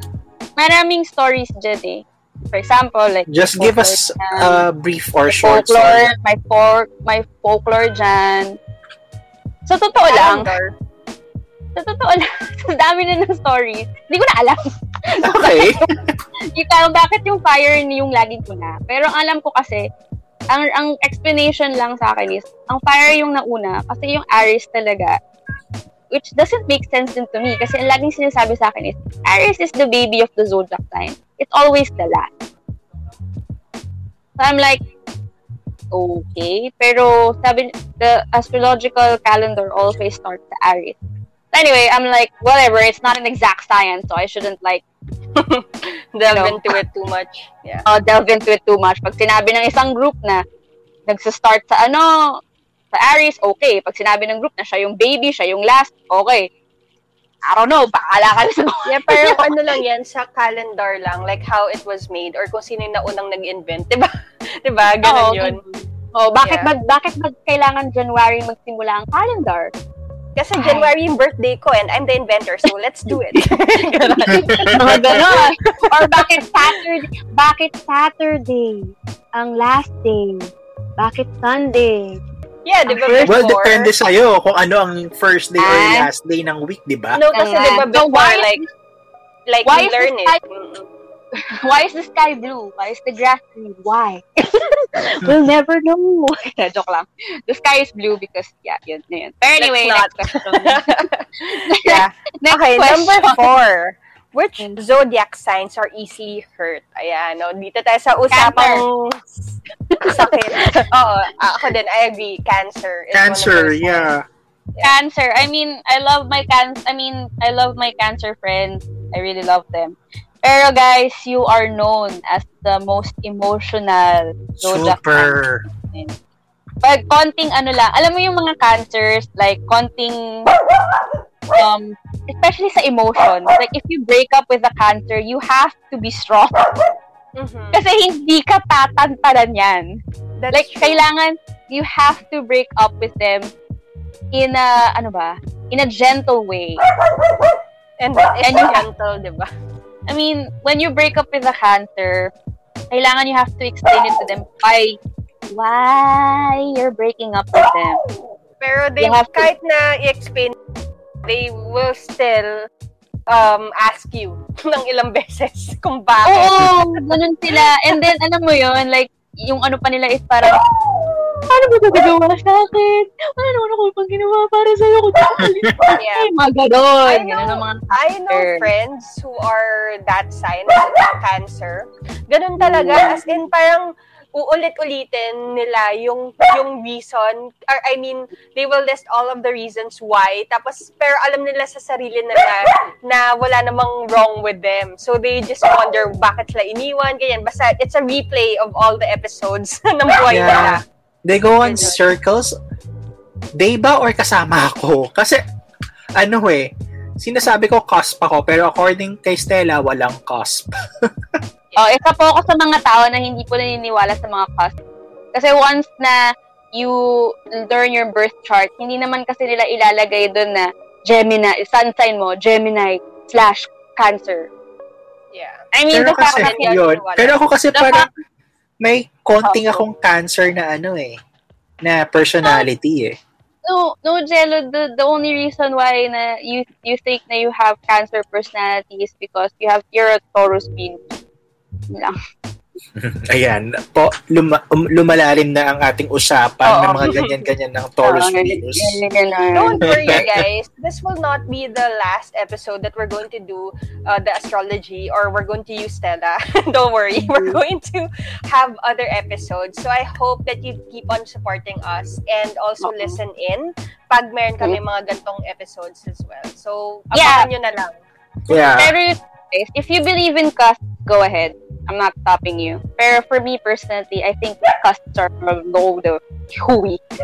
Maraming stories dyan eh. For example, like Just give us a brief or short story. folklore, may folk, may folklore dyan. Sa totoo lang, sa totoo lang, sa dami na ng stories, hindi ko na alam. Okay. Ikaw, bakit yung fire yung laging kuna? Pero ang alam ko kasi, ang ang explanation lang sa akin is, ang fire yung nauna kasi yung Aries talaga, which doesn't make sense din to me kasi ang laging sinasabi sa akin is, Aries is the baby of the zodiac sign. It's always the last. So I'm like, okay. Pero sabi, the astrological calendar always starts sa Aries. So anyway, I'm like, whatever, it's not an exact science, so I shouldn't like Delve No. into it too much. Yeah. uh, delve into it too much. Pag sinabi ng isang group na nagsa-start sa ano, sa Aries, okay. Pag sinabi ng group na siya yung baby, siya yung last, okay. I don't know, bahala ka sa Yeah, pero ano lang yan, sa calendar lang, like how it was made or kung sino yung naunang nag-invent, di ba? di ba? Ganun Oo, yun. Oh, bakit Yeah. ba bakit ba kailangan January magsimula ang calendar? Kasi January yung birthday ko and I'm the inventor, so let's do it. Mga ganon. Or bakit Saturday? Bakit Saturday ang last day? Bakit Sunday? Yeah, di ba First- Well, before? depende sa'yo kung ano ang first day or last day ng week, di ba? No, kasi di ba So, before, why is- like, like why we is learn it. Why is the sky blue? Why is the grass green? Why? we'll never know. Joke lang. The sky is blue because, yeah, yun na yun. Pero anyway, next question. yeah. next Okay, question. number four. Which zodiac signs are easily hurt? Ayan, no? Dito tayo sa usapang sakit. Oo, ako din, I agree. Cancer. is one of Cancer, those yeah. Cancer. I mean, I love my can. I mean, I love my cancer friends. I really love them. Pero guys, you are known as the most emotional zodiac Super. sign. Pag konting ano lang, alam mo yung mga cancers, like konting um especially sa emotions. Like if you break up with a cancer, you have to be strong. Mhm. Kasi hindi ka tatantanan yan. That's like true. kailangan you have to break up with them in a ano ba in a gentle way And that is And you- gentle, di ba? i mean when you break up with a cancer kailangan you have to explain it to them why why you're breaking up with them Pero they, You have to- kahit na i-explain, they will still um ask you ng ilang beses kung bakit. oo ganun sila and then alam mo yon like yung ano pa nila is parang ano ba gagawa sa akin? Wala naman ako pang ginawa para sa'yo. Kung Yeah. Ay, mga ganon. I Ganun know, mga I know friends who are that sign ng cancer. Ganun talaga. As in, parang uulit-ulitin nila yung yung reason or I mean they will list all of the reasons why tapos pero alam nila sa sarili nila na wala namang wrong with them so they just wonder bakit sila iniwan ganyan basta it's a replay of all the episodes ng buhay nila Yeah. They go on circles. Day ba or kasama ako? Kasi, ano eh, sinasabi ko cusp ako, pero according kay Stella, walang cusp. Oh, isa po ako sa mga tao na hindi po naniniwala sa mga cusp. Kasi once na you learn your birth chart, hindi naman kasi nila ilalagay doon na Gemini, sun sign mo, Gemini slash Cancer. yeah I mean, Pero kasi, you're, yun. Pero ako kasi The parang, may konting Oo. akong cancer na ano eh, na personality eh. no, no, Jello, the, the only reason why na you you think na you have Cancer personality is because you have, you're a Taurus being. Lang. Ayan, po, luma, um, lumalalim na ang ating usapan Oo. ng mga ganyan-ganyan ng Taurus Oo, Venus. Don't worry, guys. This will not be the last episode that we're going to do uh, the astrology or we're going to use Stella. Don't worry. We're going to have other episodes. So I hope that you keep on supporting us and also Oo. listen in pag meron kami mga gantong episodes as well. So, Yeah. abangan nyo na lang. Yeah. Pero guys, if you believe in cusps, go ahead. I'm not stopping you. Pero for me personally, I think cusps are a load of hooey.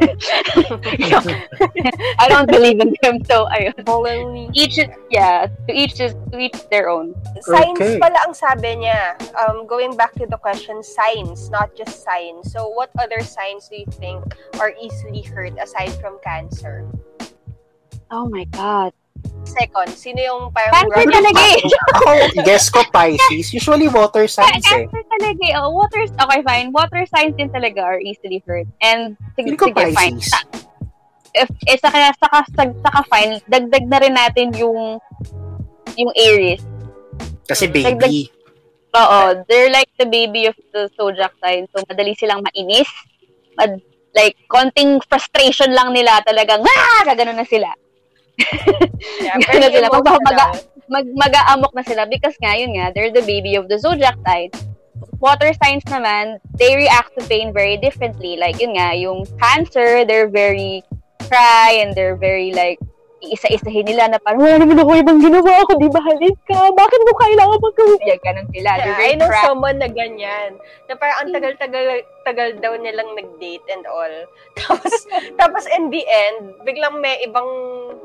I don't believe in them, so ayun. Following Each is, yeah, to each is to each their own. Signs Okay. pala ang sabi niya. Um, going back to the question, signs, not just signs. So, what other signs do you think are easily hurt aside from cancer? Oh my god. Second, sino yung parang Cancer talaga eh. Ako, guess ko Pisces. Usually water signs eh. Cancer talaga eh. Oh, water, okay fine. Water signs din talaga are easily hurt. And sige, ko sige fine. Pisces. Sa- If, eh, saka, saka, saka, saka fine, dagdag na rin natin yung yung Aries. Kasi baby. Oo, they're like the baby of the zodiac sign. So, madali silang mainis. Mad, like, konting frustration lang nila talagang, ah! Gaganon na sila. Yeah, Ganun very sila. Mag- emotional. Mag, mag-aamok na sila because nga, yun nga, they're the baby of the zodiac sign. Water signs naman, they react to pain very differently. Like, yun nga, yung cancer, they're very cry and they're very like, iisa-isahin nila na parang, wala naman ako ibang ginawa ako, di ba halin ka? Bakit mo kailangan magkawin? Yan, ganun sila. Yeah, I know cry. someone na ganyan. Na parang ang tagal-tagal tagal daw nilang nag-date and all. Tapos, tapos in the end, biglang may ibang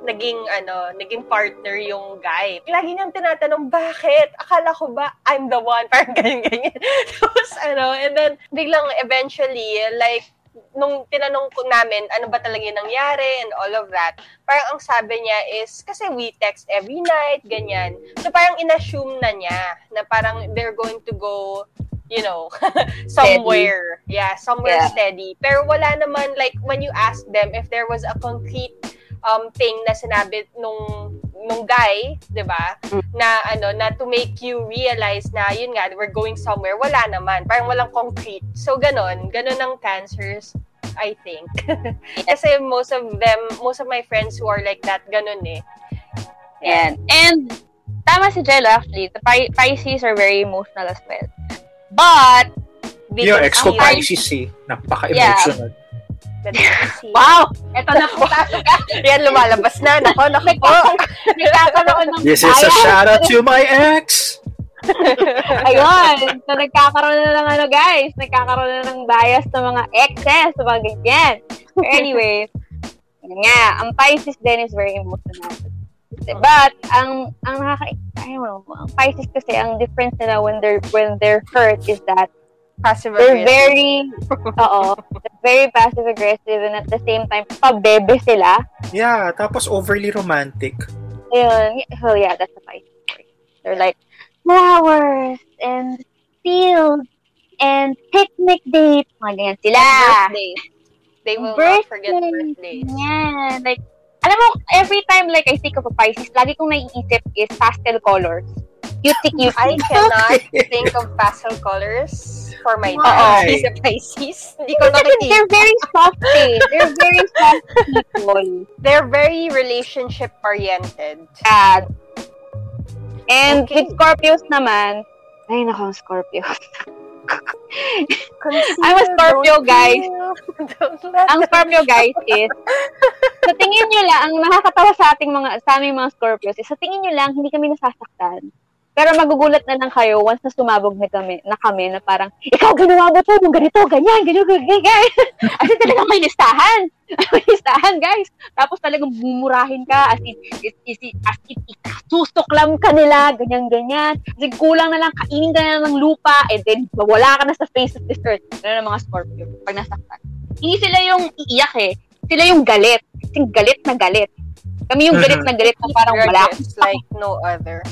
naging, ano, naging partner yung guy. Lagi niyang tinatanong, bakit? Akala ko ba I'm the one? Parang ganyan-ganyan. tapos, ano, and then, biglang eventually, like, nung tinanong ko namin ano ba talaga yung nangyari and all of that, parang ang sabi niya is, kasi we text every night, ganyan. So parang inassume na niya na parang they're going to go, you know, somewhere. Yeah, somewhere Yeah. steady. Pero wala naman, like, when you ask them if there was a concrete um, thing na sinabi nung nung guy, 'di ba? Mm. Na ano, na to make you realize na yun nga, we're going somewhere. Wala naman, parang walang concrete. So ganon, ganon ang cancers, I think. Kasi most of them, most of my friends who are like that, ganon eh. Yan. And tama si Jello actually. The Pi- Pisces are very emotional as well. But, Yung ex ko Pisces eh. Napaka-emotional. Wow! Ito na po. Yan, lumalabas na. Nako, nako po. nagkakaroon ng This is a shout out to my ex! Ayun. So, nagkakaroon na ng ano, guys. Nagkakaroon na ng bias ng mga exes, sa mga ganyan. But anyway, nga, ang Pisces din is very emotional. But, ang, ang nakaka, I don't know, ang Pisces kasi, ang difference nila when they're, when they're hurt is that Passive they're aggressive. very, oo, they're very passive aggressive and at the same time, pabebe sila. Yeah, tapos overly romantic. Ayun. Oh, yeah, that's a story. They're like, flowers and fields and picnic dates. Mga ganyan sila. Birthdays. They will not forget birthdays. Yan. Like, alam mo, every time like I think of a Pisces, lagi kong naiisip is pastel colors. Cutie. I cannot think of pastel colors for my dad. He's a Pisces. Hindi ko nakikita. they're very soft eh. They're very soft people. They're very relationship-oriented. Sad. And Okay. with Scorpios naman, ay nako, Scorpios. I'm a Scorpio, guys. Ang Scorpio guys is sa tingin nyo lang, ang nakakatawa sa ating mga sa aming mga Scorpios is sa tingin nyo lang hindi kami nasasaktan. Pero magugulat na lang kayo once na sumabog na kami, na kami na parang, ikaw ginawa mo to, nung ganito, ganyan, ganyan, ganyan, ganyan. As in, talagang may listahan. may listahan, guys. Tapos talagang bumurahin ka, as in, is, is, as in, isusuklam ka nila, ganyan, ganyan. As in, kulang na lang, kainin ka na ng lupa, and then, wala ka na sa face of this earth. Ano ng mga Scorpio, pag nasaktan. Hindi sila yung iiyak eh. Sila yung galit. Kasi galit na galit. Kami yung galit na galit na parang wala like no other.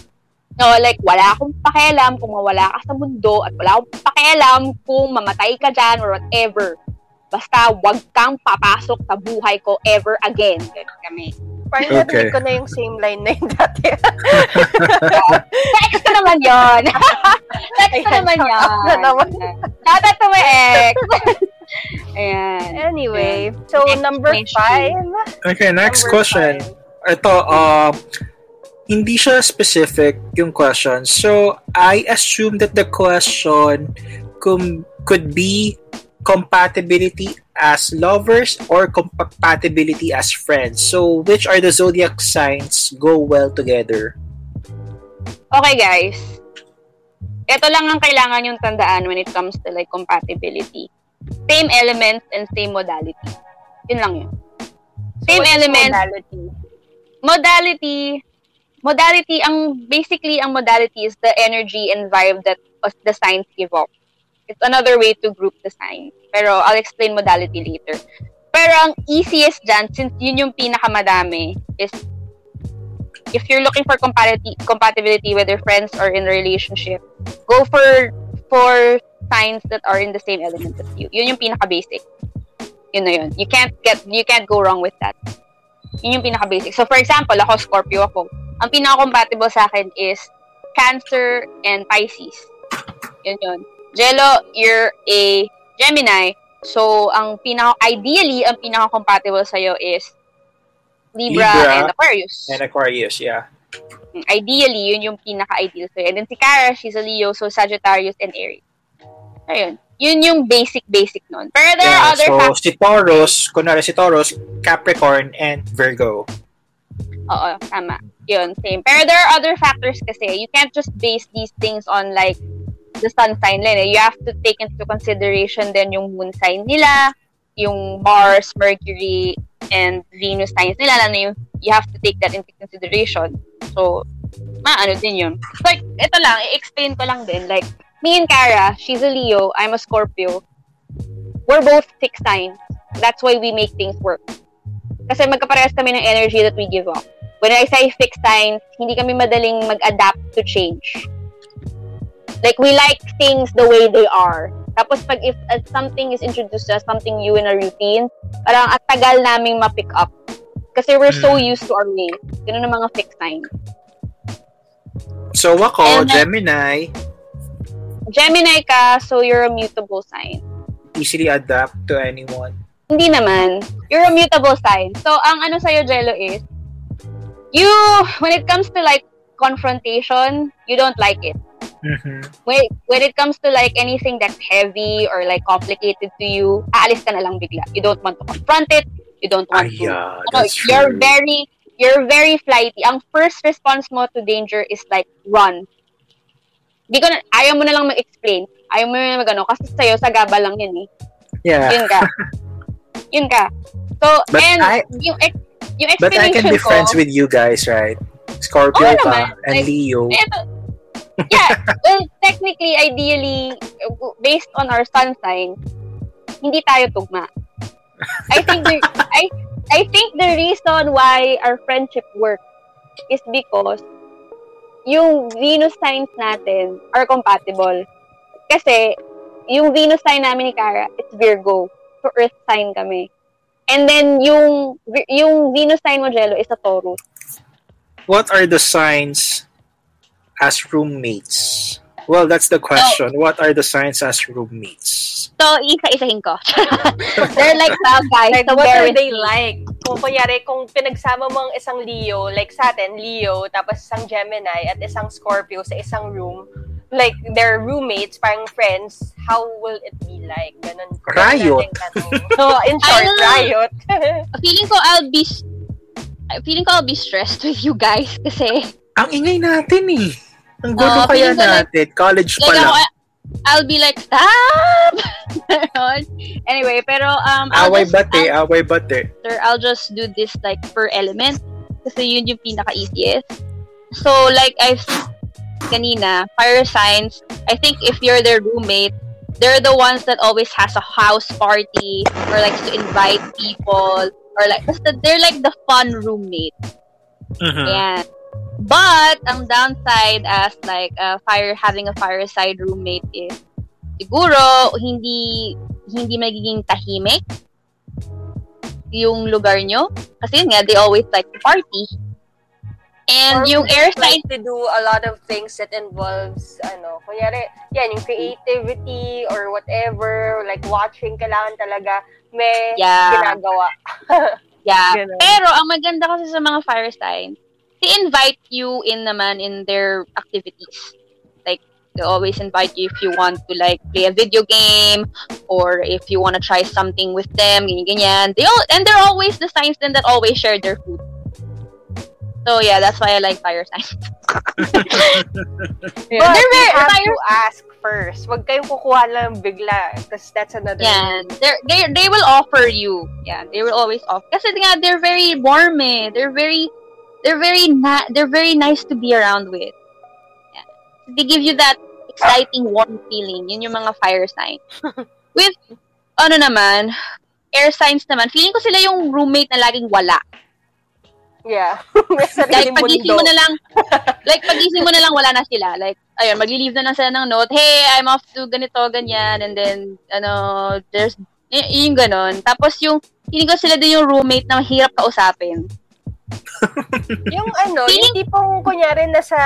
No, like, wala akong pakialam kung mawala ka sa mundo at wala akong pakialam kung mamatay ka dyan or whatever. Basta, wag kang papasok sa buhay ko ever again. Ganun kami. Parang Okay. narinig ko na yung same line na yung dati. Sa ex ko naman yun. Sa ex ko Ayan, naman yun. na naman. Shout out to my ex. Ayan. Anyway, so Next number question. five. Okay, next Number question. five. Ito, uh, hindi siya specific yung question. So, I assume that the question com- could be compatibility as lovers or compatibility as friends. So, which are the zodiac signs go well together? Okay, guys. Ito lang ang kailangan yung tandaan when it comes to like compatibility. Same elements and same modality. Yun lang yun. Same What is element, modality? modality, modality, ang, basically, ang modality is the energy and vibe that the signs give off. It's another way to group the signs. Pero I'll explain modality later. Pero ang easiest dyan, since yun yung pinakamadami, is if you're looking for compatibility, compatibility whether friends or in a relationship, go for for signs that are in the same element as you. Yun yung pinaka-basic. Yun na yun. You can't get, you can't go wrong with that. Yun yung pinaka-basic. So, for example, ako, Scorpio ako. Ang pinaka-compatible sa akin is Cancer and Pisces. Yun yun. Jello, you're a Gemini. So, ang pinaka, ideally, ang pinaka-compatible sa'yo is Libra, Libra and Aquarius. And Aquarius, yeah. Ideally, yun yung pinaka-ideal sa'yo. And then si Kara, she's a Leo, so Sagittarius and Aries. Ayun. Yun yung basic-basic nun. Pero there yeah are other so, factors. si Taurus, kunwari si Taurus, Capricorn, and Virgo. Oo, tama. Yun, same. Pero there are other factors kasi. You can't just base these things on like the sun sign lang. eh. You have to take into consideration then yung moon sign nila, yung Mars, Mercury, and Venus signs nila. Lalo yung, you have to take that into consideration. So, maano din yun. Like, ito lang, i-explain ko lang din. Like, me and Kara, she's a Leo, I'm a Scorpio. We're both fixed signs. That's why we make things work. Kasi magkaparehas kami ng energy that we give off. When I say fixed signs, hindi kami madaling mag-adapt to change. Like, we like things the way they are. Tapos pag if uh, something is introduced to us, something new in a routine, parang at tagal naming ma-pick up. Kasi we're so Mm. used to our ways. Ganun ang mga fixed signs. So, ako, And Gemini, Gemini ka, so you're a mutable sign. easily adapt to anyone. Hindi naman. You're a mutable sign. So, ang ano sa'yo, Jello, is, you, when it comes to like confrontation, you don't like it. Mhm. When, when it comes to like anything that's heavy or like complicated to you, aalis ka na lang bigla. You don't want to confront it. You don't want Ay, to. yeah, ano, you're true. very, you're very flighty. Ang first response mo to danger is like, run. Di ko na, ayaw mo na lang mag-explain. Ayaw mo na mag-ano. Kasi sa'yo, sa gaba lang yun eh. Yeah. Yun ka. yun ka. So, But and I- yung, ex- yung But I explanation can be ko, friends with you guys, right? Scorpio ka naman. and Like, Leo. Eto, yeah, well, technically, ideally, based on our sun sign, hindi tayo tugma. I think the, I I think the reason why our friendship works is because yung Venus signs natin are compatible. Kasi yung Venus sign namin ni Kara, it's Virgo. So Earth sign kami. And then yung yung Venus sign mo Jello is a Taurus. What are the signs as roommates? Well, that's the question. What are the signs as roommates? So, isa-isahin ko. They're like 12 guys. Like, so what are they me. like? Kung kunyari, kung pinagsama mo ang isang Leo, like sa atin, Leo, tapos isang Gemini, at isang Scorpio sa isang room, like, they're roommates, parang friends, how will it be like? Ganun. Riot. So, in short, riot. Feeling ko I'll be feeling ko I'll be stressed with you guys kasi Ang ingay natin eh. Ang gulo Oo, kaya feeling ko like- College pa like lang. ako I'll be like stop. Anyway, pero um I'll away just, bate, away bate. I'll, I'll just do this like per element kasi yun yung pinaka easiest. So like I've said kanina, fire signs, I think if you're their roommate, they're the ones that always has a house party or likes to invite people or like they're like the fun roommate. Mhm. Yeah. But ang downside as like a fire having a fireside roommate is siguro hindi hindi magiging tahimik yung lugar nyo kasi yun nga they always like to party. And Or yung we air just sign like to do a lot of things that involves, ano, kunyari, yan, yung creativity or whatever, like watching, kailangan talaga may Yeah. ginagawa. Yeah. Ganun. Pero ang maganda kasi sa mga fire signs, they invite you in naman in their activities. Like, they always invite you if you want to like play a video game or if you want to try something with them, ganyan, ganyan. They all, and they're always the signs then that always share their food. So yeah, that's why I like fire signs. But They're you very- have fire- to ask first. Huwag kayong kukuha lang bigla. Because that's another Yeah, they're, they they will offer you. Yeah, they will always offer. Kasi nga, they're very warm eh. They're very, they're very, na- they're very nice to be around with. Yeah. They give you that exciting, warm feeling. Yun yung mga fire sign. with, ano naman, air signs naman, feeling ko sila yung roommate na laging wala. Yeah. Like, pagising mundo. mo na lang, like, pagising mo na lang, wala na sila. Like, ayun, magli-leave na lang sila ng note, hey, I'm off to ganito, ganyan, and then, ano, there's, y- yung ganon. Tapos yung, feeling ko sila din yung roommate na mahirap kausapin. Yung ano, yung tipong kunyari nasa,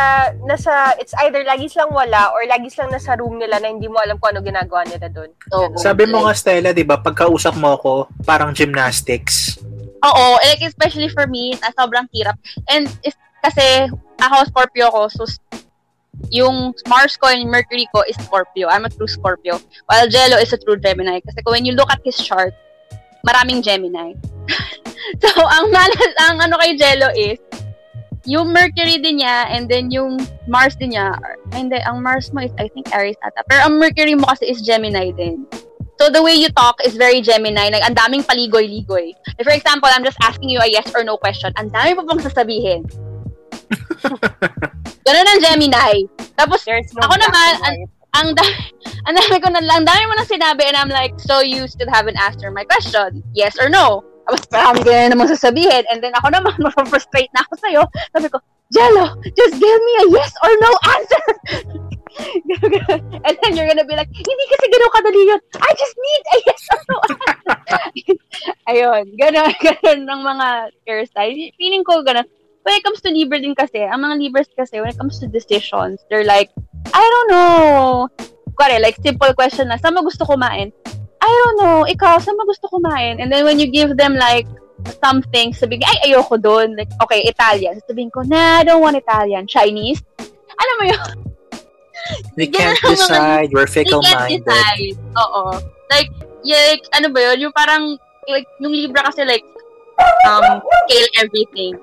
nasa, it's either lagi silang wala or lagi silang nasa room nila na hindi mo alam kung ano ginagawa nila doon. Oo. Sabi mo nga, Stella, di ba, pagkausap mo ako, parang gymnastics. Oo, like, especially for me, na sobrang hirap. And, is, kasi, ako, Scorpio ko, so, yung Mars ko and Mercury ko is Scorpio. I'm a true Scorpio. While Jello is a true Gemini. Kasi when you look at his chart, maraming Gemini. so, ang malas, ang ano kay Jello is, yung Mercury din niya, and then yung Mars din niya, hindi, ang Mars mo is, I think, Aries ata. Pero ang Mercury mo kasi is Gemini din. So, the way you talk is very Gemini. Like, ang daming paligoy-ligoy. Like, for example, I'm just asking you a yes or no question. Ang dami pa pang sasabihin. Ganun ang Gemini. Tapos, no Ako naman, white. Ang dami, ang dami ko na lang, dami mo na sinabi and I'm like, so you still haven't answered my question. Yes or no? Tapos marami ka na namang sasabihin. And then ako naman, frustrate na ako sa'yo. Sabi ko, Jello, just give me a yes or no answer. and then you're gonna be like, hindi kasi ganun kadali yun. I just need a yes or no. Ayun, ganun, ganun ng mga air sign. Feeling ko ganun. When it comes to Libra din kasi, ang mga Libras kasi, when it comes to decisions, they're like, I don't know. Kuwari, like, simple question na, saan mo gusto kumain? I don't know, ikaw, saan mo gusto kumain? And then when you give them like something, sabihin, ay, ayoko doon. Like, okay, Italian. Sabihin ko, nah, I don't want Italian. Chinese? Alam mo yun? We can't decide. We're They can't fickle-minded. decide. Oo. Like, yeah, like, ano ba yun? Yung parang, like, yung Libra kasi like, um, scale everything.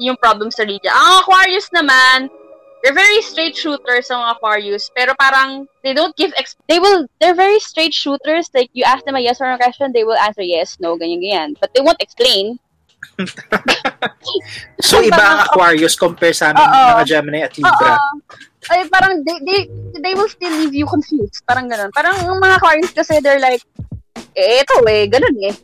Yung problem sa Libra. Ang Aquarius naman, they're very straight shooters ang Aquarius, pero parang, they don't give, ex- they will, they're very straight shooters, like, you ask them a yes or no question, they will answer yes, no, ganyan, ganyan. But they won't explain. So, iba ang Aquarius compare sa amin, Oo. mga Gemini at Libra. Oo. Ay, parang, they, they, they will still leave you confused. Parang ganun. Parang, yung mga Aquarius kasi, they're like, eh, ito eh, ganun eh.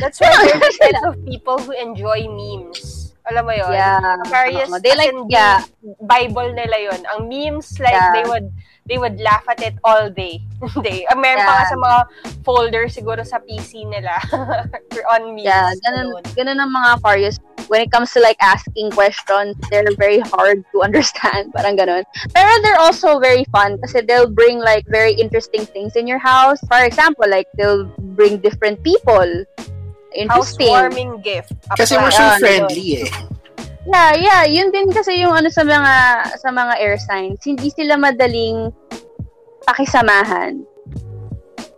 That's why they're the type of people who enjoy memes. Alam mo yun? Yeah. Aquarius, Oo, they like, yeah. Bible nila yun. Ang memes, like, Yeah. they would they would laugh at it all day. day. Ah, meron pa nga Yeah. sa mga folder siguro sa PC nila on memes. Yeah, ganun, alone. ganun ang mga Aquarius. When it comes to like asking questions, they're very hard to understand. Parang ganun. Pero they're also very fun kasi they'll bring like very interesting things in your house. For example, like they'll bring different people. Interesting. Housewarming gift. Kasi Apply. we're so Ah, friendly eh. Yeah, yeah, yun din kasi yung ano sa mga sa mga air signs, hindi sila madaling pakisamahan.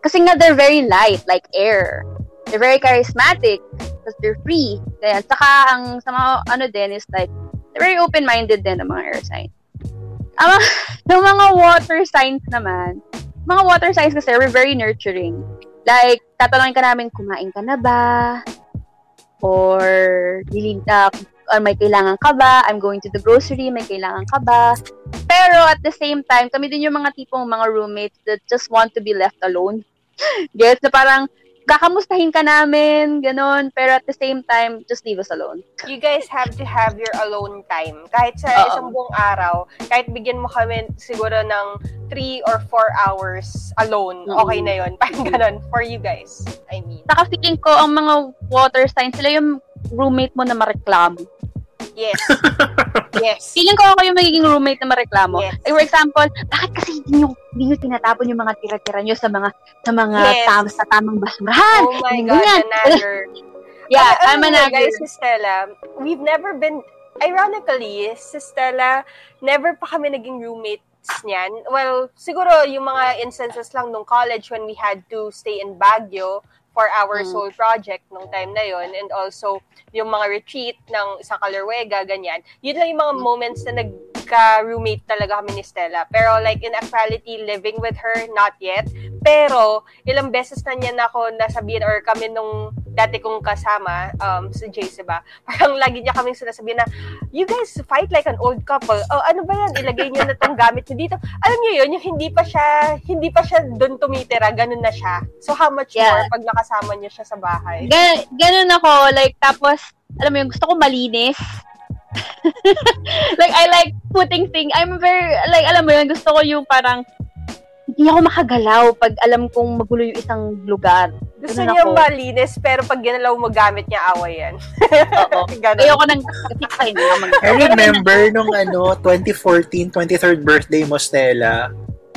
Kasi nga they're very light like air. They're very charismatic because they're free. Kaya saka ang sa mga ano din is like they're very open-minded din ang mga air signs. Ang mga, yung mga water signs naman, mga water signs kasi are very nurturing. Like, tatanungin ka namin, kumain ka na ba? Or, uh, or may kailangan ka ba? I'm going to the grocery, may kailangan ka ba? Pero at the same time, kami din yung mga tipong mga roommates that just want to be left alone. Gets na parang, kakamustahin ka namin, ganun. Pero at the same time, just leave us alone. You guys have to have your alone time. Kahit sa Oo. isang buong araw, kahit bigyan mo kami siguro ng 3 or 4 hours alone, Mm. okay na yun. Parang ganun, for you guys. I mean, Saka feeling ko, ang mga water signs, sila yung roommate mo na mareklamo. Yes. yes. Feeling ko ako yung magiging roommate na mareklamo. Yes. Like, for example, bakit kasi hindi nyo, hindi nyo tinatapon yung mga tira-tira nyo sa mga sa mga Yes. tam, sa tamang basurahan? Oh my Ganyan, God, the nagger. Yeah, Alam- I'm alam a mo, nagger. Guys, si Stella, we've never been, ironically, si Stella, never pa kami naging roommates niyan. Well, siguro yung mga instances lang nung college when we had to stay in Baguio for our Mm. soul project nung time na yon and also yung mga retreat ng sa Calorwega, ganyan. Yun lang yung mga moments na nagka-roommate talaga kami ni Stella. Pero like in actuality, living with her, not yet. Pero ilang beses na niya na ako nasabihin or kami nung dati kong kasama, um, si Jace, diba? Parang lagi niya kaming sinasabihin na, you guys fight like an old couple. Oh, ano ba yan? Ilagay niyo na tong gamit niyo dito. Alam niyo yun, yung hindi pa siya, hindi pa siya doon tumitira, ganun na siya. So how much Yeah. more pag nakasama niyo siya sa bahay? Gan- ganun ako, like, tapos, alam mo yung gusto ko malinis. like, I like putting things, I'm very, like, alam mo yun, gusto ko yung parang, hindi ako makagalaw pag alam kong magulo yung isang lugar. Gusto Ganun niya ako. malinis, pero pag ginalaw mo gamit niya, away yan. Oo. Ayoko nang mag- I remember nung ano, 2014, 23rd birthday mo, Stella,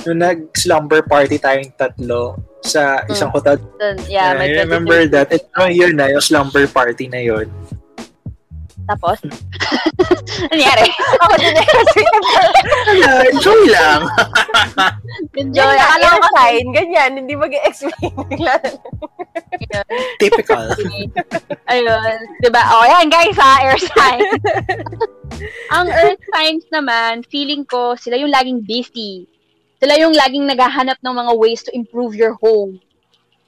nung nag-slumber party tayong tatlo sa isang hotel. Dun, yeah, my I remember that. Ito yun na, yung slumber party na yun. Tapos, nangyari? Ako din eh. Enjoy lang. Enjoy. Akala ko sign, ganyan. Hindi na lang. Typical. Ayun. Diba? O, yan guys ha, air sign. Ang earth signs naman, feeling ko, sila yung laging busy. Sila yung laging naghahanap ng mga ways to improve your home.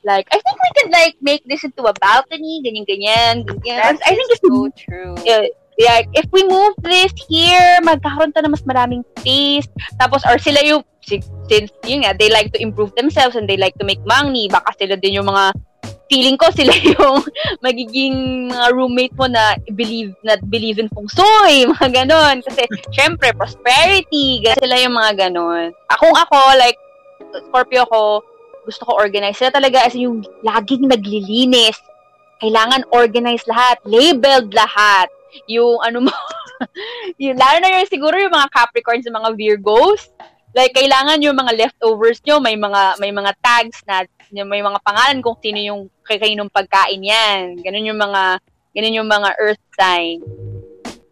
Like, I think we could like make this into a balcony, ganyan-ganyan, ganyan. That I think if so true. yeah, like, if we move this here, magkakaroon ta na mas maraming space. Tapos, or sila yung, si- since, yun nga, they like to improve themselves and they like to make money, baka sila din yung mga, feeling ko sila yung magiging mga roommate mo na believe na believe in feng shui, mga ganon. Kasi, syempre, prosperity, sila yung mga ganon. Akong ako, like, Scorpio ko, gusto ko organize. Sila talaga as yung laging naglilinis. Kailangan organize lahat, labeled lahat yung ano mo, yung, lalo na yung siguro yung mga Capricorns, yung mga Virgos, Like, kailangan yung mga leftovers nyo, may mga, may mga tags na, may mga pangalan kung sino yung kainong pagkain yan. Ganun yung mga, ganun yung mga earth sign.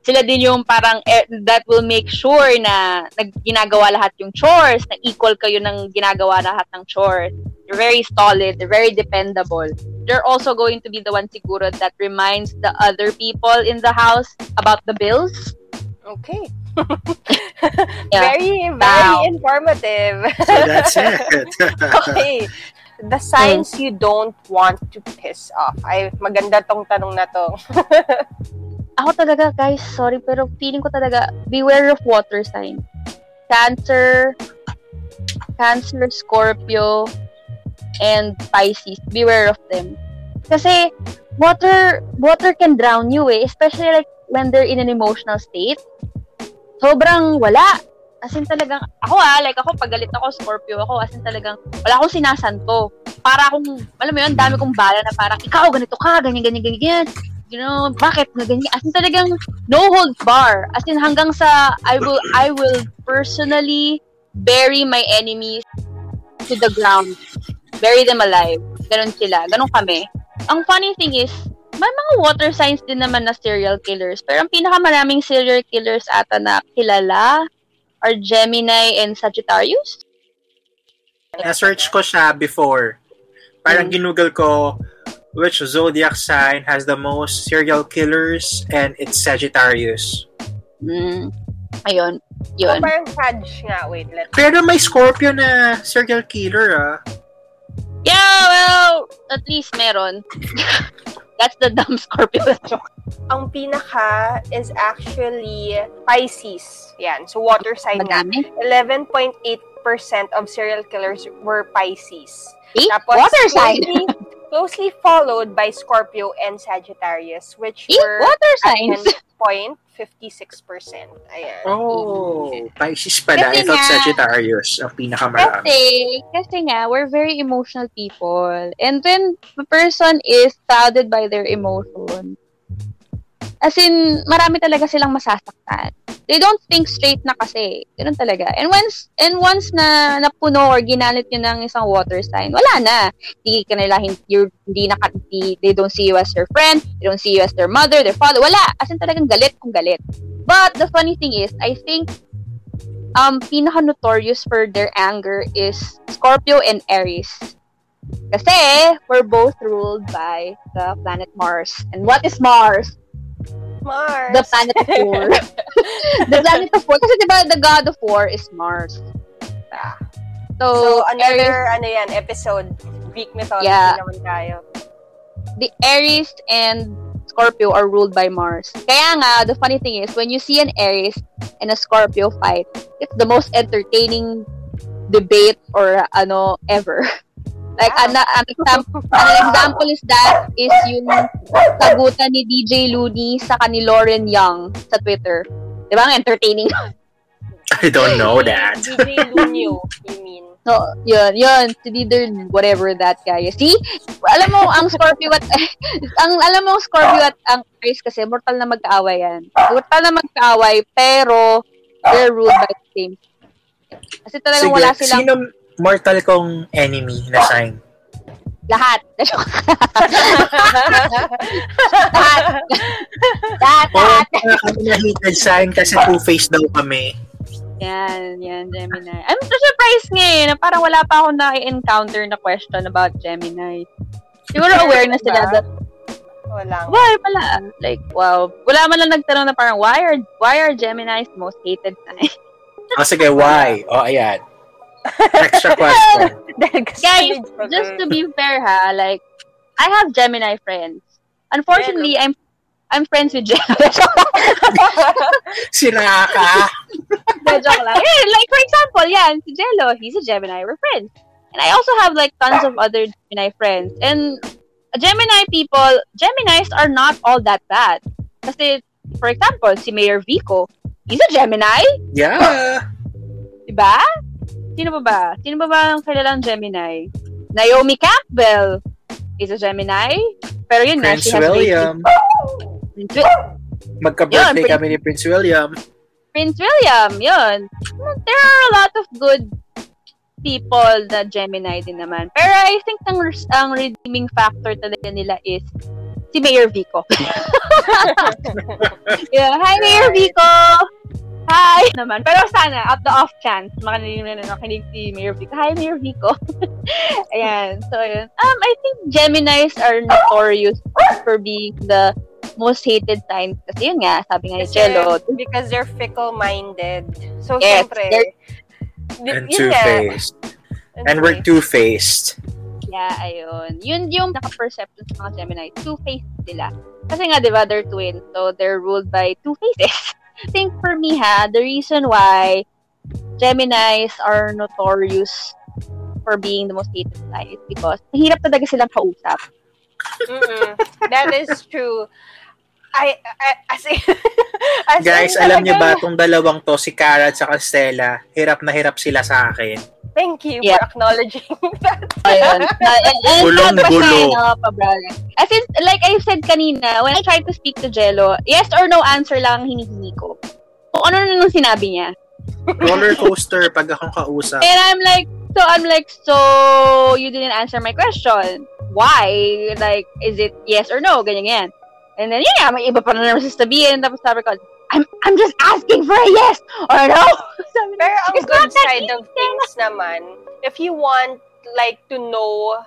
Sila din yung parang, eh, that will make sure na nagginagawa lahat yung chores, na equal kayo ng ginagawa lahat ng chores. They're very solid, they're very dependable. They're also going to be the one siguro that reminds the other people in the house about the bills. Okay. Yeah. Very, very Wow. informative. So that's it. okay. The signs you don't want to piss off. Ay, maganda tong tanong na to. Ako talaga, guys, sorry, pero feeling ko talaga, beware of water sign. Cancer, Cancer, Scorpio, and Pisces. Beware of them. Kasi, water, water can drown you eh. Especially like when they're in an emotional state. Sobrang wala. As in talagang, ako ah, like ako, pag galit ako, Scorpio ako, as in talagang, wala akong sinasanto. Para akong, alam mo yun, dami kong bala na parang, ikaw, ganito ka, ganyan, ganyan, ganyan, you know, bakit na ganyan? As in talagang no holds bar. As in hanggang sa I will I will personally bury my enemies to the ground. Bury them alive. Ganon sila. Ganon kami. Ang funny thing is, may mga water signs din naman na serial killers. Pero ang pinakamaraming serial killers ata na kilala are Gemini and Sagittarius. Na-search ko siya before. Parang Mm. ginugol ko which zodiac sign has the most serial killers and it's Sagittarius. Mm. Ayun. Yun. parang Sag nga. Wait, let Pero may Scorpio na serial killer ah. Yeah, well, at least meron. That's the dumb Scorpio joke. Ang pinaka is actually Pisces. Yan. So, water sign. Madami. 11.8% of serial killers were Pisces. Eh? Tapos, Water sign. Closely, closely followed by Scorpio and Sagittarius, which Eh? were Water signs. 10.56%. Ayan. Oh, Pisces pala. Kasi I thought nga- Sagittarius ang pinakamarami. Kasi, kasi nga, we're very emotional people. And when the person is clouded by their emotion, as in, marami talaga silang masasaktan. They don't think straight na kasi. Ganun talaga. And once, and once na napuno or ginalit yun ng isang water sign, wala na. Hindi ka nila, hin- you're, hindi na, hindi, they don't see you as their friend, they don't see you as their mother, their father, wala. As in talagang galit kung galit. But the funny thing is, I think um, pinaka-notorious for their anger is Scorpio and Aries. Kasi, we're both ruled by the planet Mars. And what is Mars? Mars. The planet of war. the planet of war. Kasi diba, the god of war is Mars. So, so, another, Aries, ano yan, episode. Greek mythology Yeah. naman tayo. the Aries and Scorpio are ruled by Mars. Kaya nga, the funny thing is, when you see an Aries and a Scorpio fight, it's the most entertaining debate or ano ever. Like, Wow. an, an, example, an example is that is yung sagutan ni DJ Looney sa ni Lauren Young sa Twitter. Di ba? Ang entertaining. I don't know that. DJ Lunyo, you mean. So, yun, yun. Si leader, whatever that guy is. See? Alam mo, ang Scorpio at, ang, alam mo, ang Scorpio at ang Aries kasi, mortal na magkaaway yan. Mortal na magkaaway, pero, they're ruled by the same. Kasi talagang Sige, wala silang sino mortal kong enemy na sign? lahat. lahat. lahat, lahat. oh, kami na hated sign kasi two-faced daw kami. Yan, yan, Gemini. I'm so surprised nga eh, na parang wala pa ako na-encounter na question about Gemini. Siguro aware na sila that Walang. Why pala? Like, wow. Wala man lang nagtanong na parang, why are, why are Gemini's the most hated sign? O sige, why? O, ayan. Extra question. Guys, just to be fair ha, like, I have Gemini friends. Unfortunately, I'm I'm friends with Gemini. Sira ka. Joke lang. Like, for example, yan, si Jello, he's a Gemini. We're friends. And I also have, like, tons of other Gemini friends. And Gemini people, Geminis are not all that bad. Kasi, for example, si Mayor Vico, he's a Gemini. Yeah. Diba? Sino ba ba? Sino ba ba ang kilalang Gemini? Naomi Campbell is a Gemini. Pero yun Prince has William. Prince Wi- Magka-birthday Yun, kami ni Prince William. Prince William, yun. There are a lot of good people na Gemini din naman. Pero I think ang, ang redeeming factor talaga nila is si Mayor Vico. yeah. Hi, Mayor Vico! Hi! Naman. Pero sana, at the off chance, makinig na nakinig si Mayor Vico. Hi, Mayor Vico! Ayan. So, yun. Um, I think Geminis are notorious for being the most hated signs. Kasi yun nga, sabi nga ni Jello. Because they're fickle-minded. So, Yes, syempre, And two-faced. And we're two-faced. Yeah, ayun. Yun yung naka-perception sa mga Gemini. Two-faced sila. Kasi nga, di ba, they're twins. So, they're ruled by two faces. Think for me, ha, the reason why Geminis are notorious for being the most hated sign because mahirap talaga silang kausap. Mm-mm. That is true. I, I as in, as Guys, in, alam niyo ba talagang- tong dalawang to, si Cara at saka Stella, hirap na hirap sila sa akin. Thank you Yeah. for acknowledging that. Ayun. Na- and, and Gulong gulo. pabrother. As in, like I said kanina, when I tried to speak to Jello, yes or no answer lang ang hinihingi ko. Kung ano na nung sinabi niya. Roller coaster pag akong kausap. And I'm like, so I'm like, so you didn't answer my question. Why? Like, is it yes or no? Ganyan, ganyan. And then, yeah, may iba pa na naman sasabihin. Tapos sabi ko, I'm, I'm just asking for a yes or no. sabi Pero ang It's good not that side of things naman, if you want like to know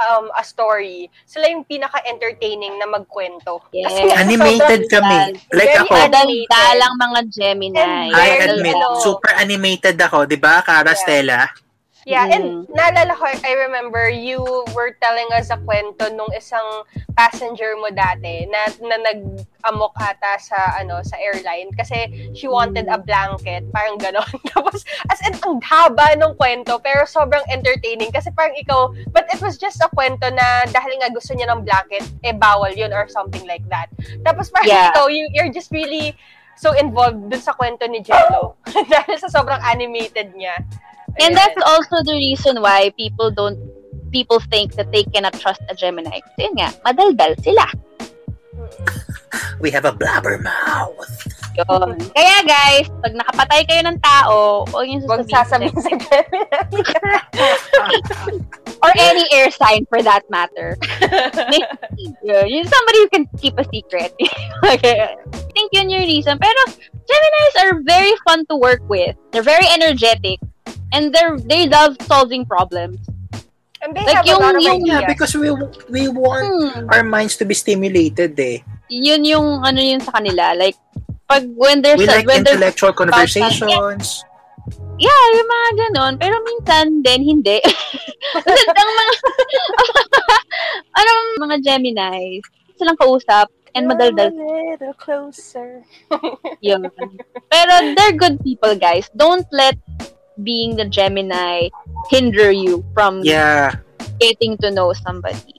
um, a story, sila yung pinaka-entertaining na magkwento. Yes. Kasi Animated sobrang- kami. Like Very ako, animated. Dalang mga Gemini. I admit, super animated ako, di ba, Cara, Yeah. Stella? Yeah, Mm. and naalala ko, I remember you were telling us a kwento nung isang passenger mo dati na, na nag-amok ata sa, ano, sa airline kasi she wanted a blanket, parang ganon. Tapos, as in, ang haba ng kwento, pero sobrang entertaining kasi parang ikaw, but it was just a kwento na dahil nga gusto niya ng blanket, eh bawal yun or something like that. Tapos parang Yeah. ikaw, you, you're just really so involved dun sa kwento ni Jello dahil sa sobrang animated niya. And Ayan. that's also the reason why people don't people think that they cannot trust a Gemini. Kasi yun nga, madaldal sila. We have a blabbermouth. Yun. Kaya guys, pag nakapatay kayo ng tao, huwag yung Huwag sasabihin. sa Gemini. Or any air sign for that matter. yun, somebody who can keep a secret. okay. I think yun yung reason. Pero Geminis are very fun to work with. They're very energetic. And they're they love solving problems. And they Like have a lot yung- of yung- ideas. Yeah, because we we want Hmm. our minds to be stimulated eh. Yun yung ano yun sa kanila. Like, pag when there's We a, like when there's intellectual conversations. Yeah, yung mga ganon. Pero minsan din, hindi. Kasi ang mga, ano, mga Gemini, silang kausap and madaldal a little closer. yun. Pero they're good people, guys. Don't let being the Gemini hinder you from Yeah, getting to know somebody.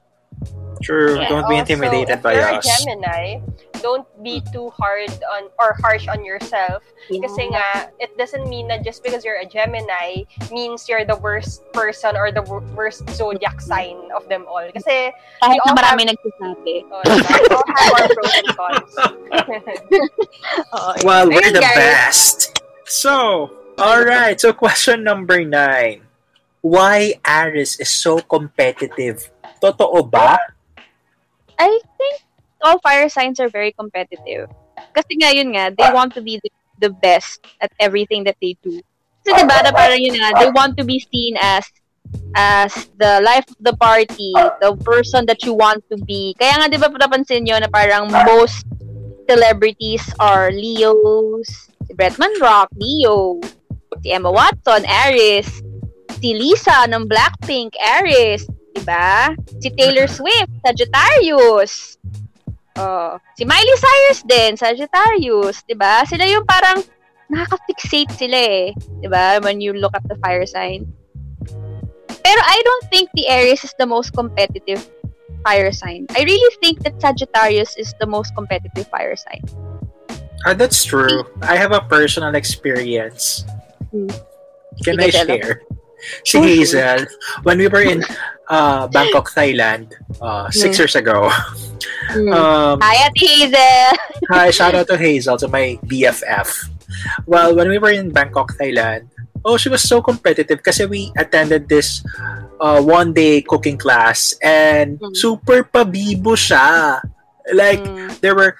true. Yeah, Don't be Also, intimidated if by you're us. a Gemini, don't be too hard on or harsh on yourself. Kasi nga, it doesn't mean that just because you're a Gemini means you're the worst person or the wor- worst zodiac sign of them all. Kasi Kahit we na all marami nagsasabi. oh, diba? we all have our pros and cons. Well, we're the guys. best. So, all right. So, question number nine. Why Aris is so competitive? Totoo ba? I think all fire signs are very competitive. Kasi nga yun nga, they want to be the, the best at everything that they do. Kasi diba, na parang yun nga, they want to be seen as as the life of the party, the person that you want to be. Kaya nga, di ba, napansin nyo na parang most celebrities are Leos, si Bretman Rock, Leo, si Emma Watson, Aries, si Lisa ng Blackpink, Aries, diba? Si Taylor Swift, Sagittarius. Oh, si Miley Cyrus din, Sagittarius, 'di ba? Sila yung parang nakaka-fixate sila eh, 'di ba? When you look at the fire sign. Pero I don't think the Aries is the most competitive fire sign. I really think that Sagittarius is the most competitive fire sign. Ah, that's true. I have a personal experience. Hmm. Can Sige, I share? Si Oh. Hazel, when we were in uh, Bangkok, Thailand, uh, six years ago. Um, Hi, Ate Hazel! hi, shout out to Hazel, to my BFF. well, when we were in Bangkok, Thailand, oh, she was so competitive kasi we attended this uh, one day cooking class and Mm. super pabibo siya. Like, Mm. there were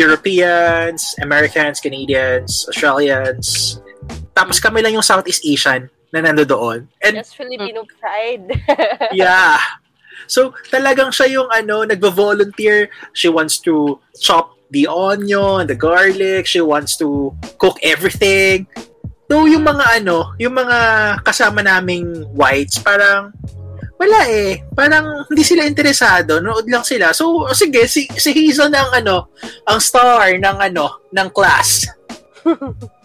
Europeans, Americans, Canadians, Australians. Tapos kami lang yung Southeast Asian na nando doon. And That's Filipino pride. yeah. So, talagang siya yung ano, nagvo-volunteer. She wants to chop the onion, the garlic. She wants to cook everything. So, yung mga ano, yung mga kasama naming whites, parang wala eh. Parang hindi sila interesado. Nood lang sila. So, sige, si, si Hazel na ang ano, ang star ng ano, ng class.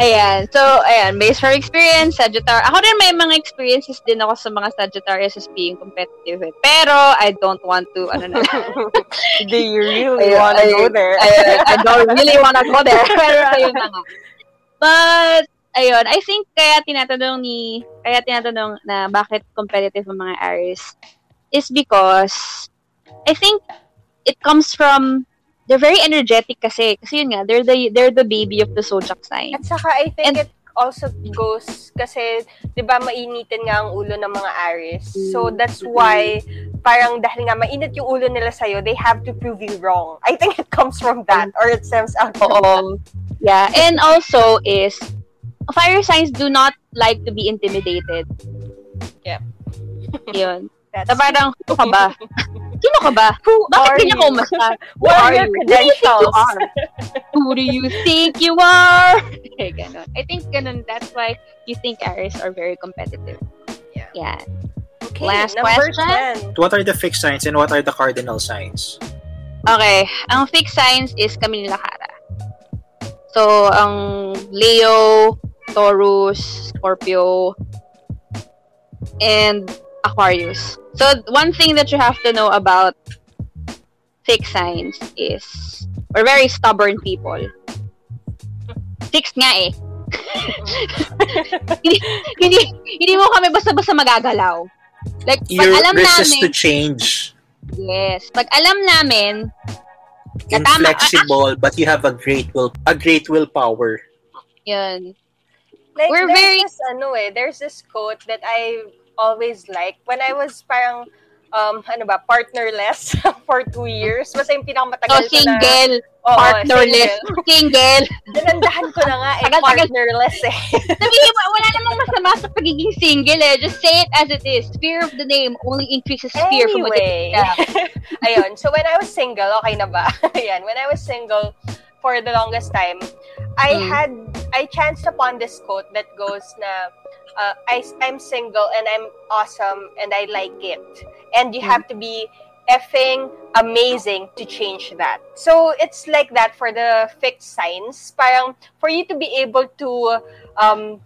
Ayan. So, ayan. Based for experience, Sagittarius. Ako rin may mga experiences din ako sa mga Sagittarius as being competitive. eh. Pero, I don't want to, ano na. Do you really Ayun, wanna go there? I, I don't really wanna go there. Pero, ayun na nga. But, ayun. I think kaya tinatanong ni, kaya tinatanong na bakit competitive ang mga Aries is because I think it comes from they're very energetic kasi kasi yun nga they're the they're the baby of the zodiac sign At saka, I think And- it also goes kasi, di ba, mainitin nga ang ulo ng mga Aries. So, that's why, parang dahil nga mainit yung ulo nila sa'yo, they have to prove you wrong. I think it comes from that, or it stems out from that. Oo. Yeah, and also is fire signs do not like to be intimidated. Yep. Yun. That's So parang, sino ka ba? Sino ka ba? Who Bakit are ganyan you? ka umasta? Who What are are your you? Who do you think you credentials? are? Who do you think you are? Okay, ganun. I think ganun, that's why you think Aries are very competitive. Yeah. Yeah. Okay, Last question. 10. What are the fixed signs and what are the cardinal signs? Okay, ang fixed signs is kami nila Kara. So, ang Leo, Taurus, Scorpio, and Aquarius. So, one thing that you have to know about fixed signs is we're very stubborn people. Fixed nga eh. hindi, hindi, hindi mo kami basta-basta magagalaw. Like, pag You're alam resist namin, to change. yes, pag alam namin, Na tama. Inflexible, but you have a great will, a great willpower. yun, Like, We're there's very- this, ano eh, there's this quote that I always like when I was parang, um, ano ba, partnerless for two years. Basta yung pinakamatagal ko na. single, Oo, partnerless, single. single. Nanandahan ko na nga eh, Tagal-tagal. partnerless eh. Sabihin mo, wala namang masama sa pagiging single eh. Just say it as it is. Fear of the name only increases fear from within. Anyway, ayun. So when I was single, okay na ba? Ayan, when I was single for the longest time, I Mm. had I chanced upon this quote that goes na uh, I I'm single and I'm awesome and I like it. And you Mm. have to be effing amazing to change that. So it's like that for the fixed signs. Parang for you to be able to um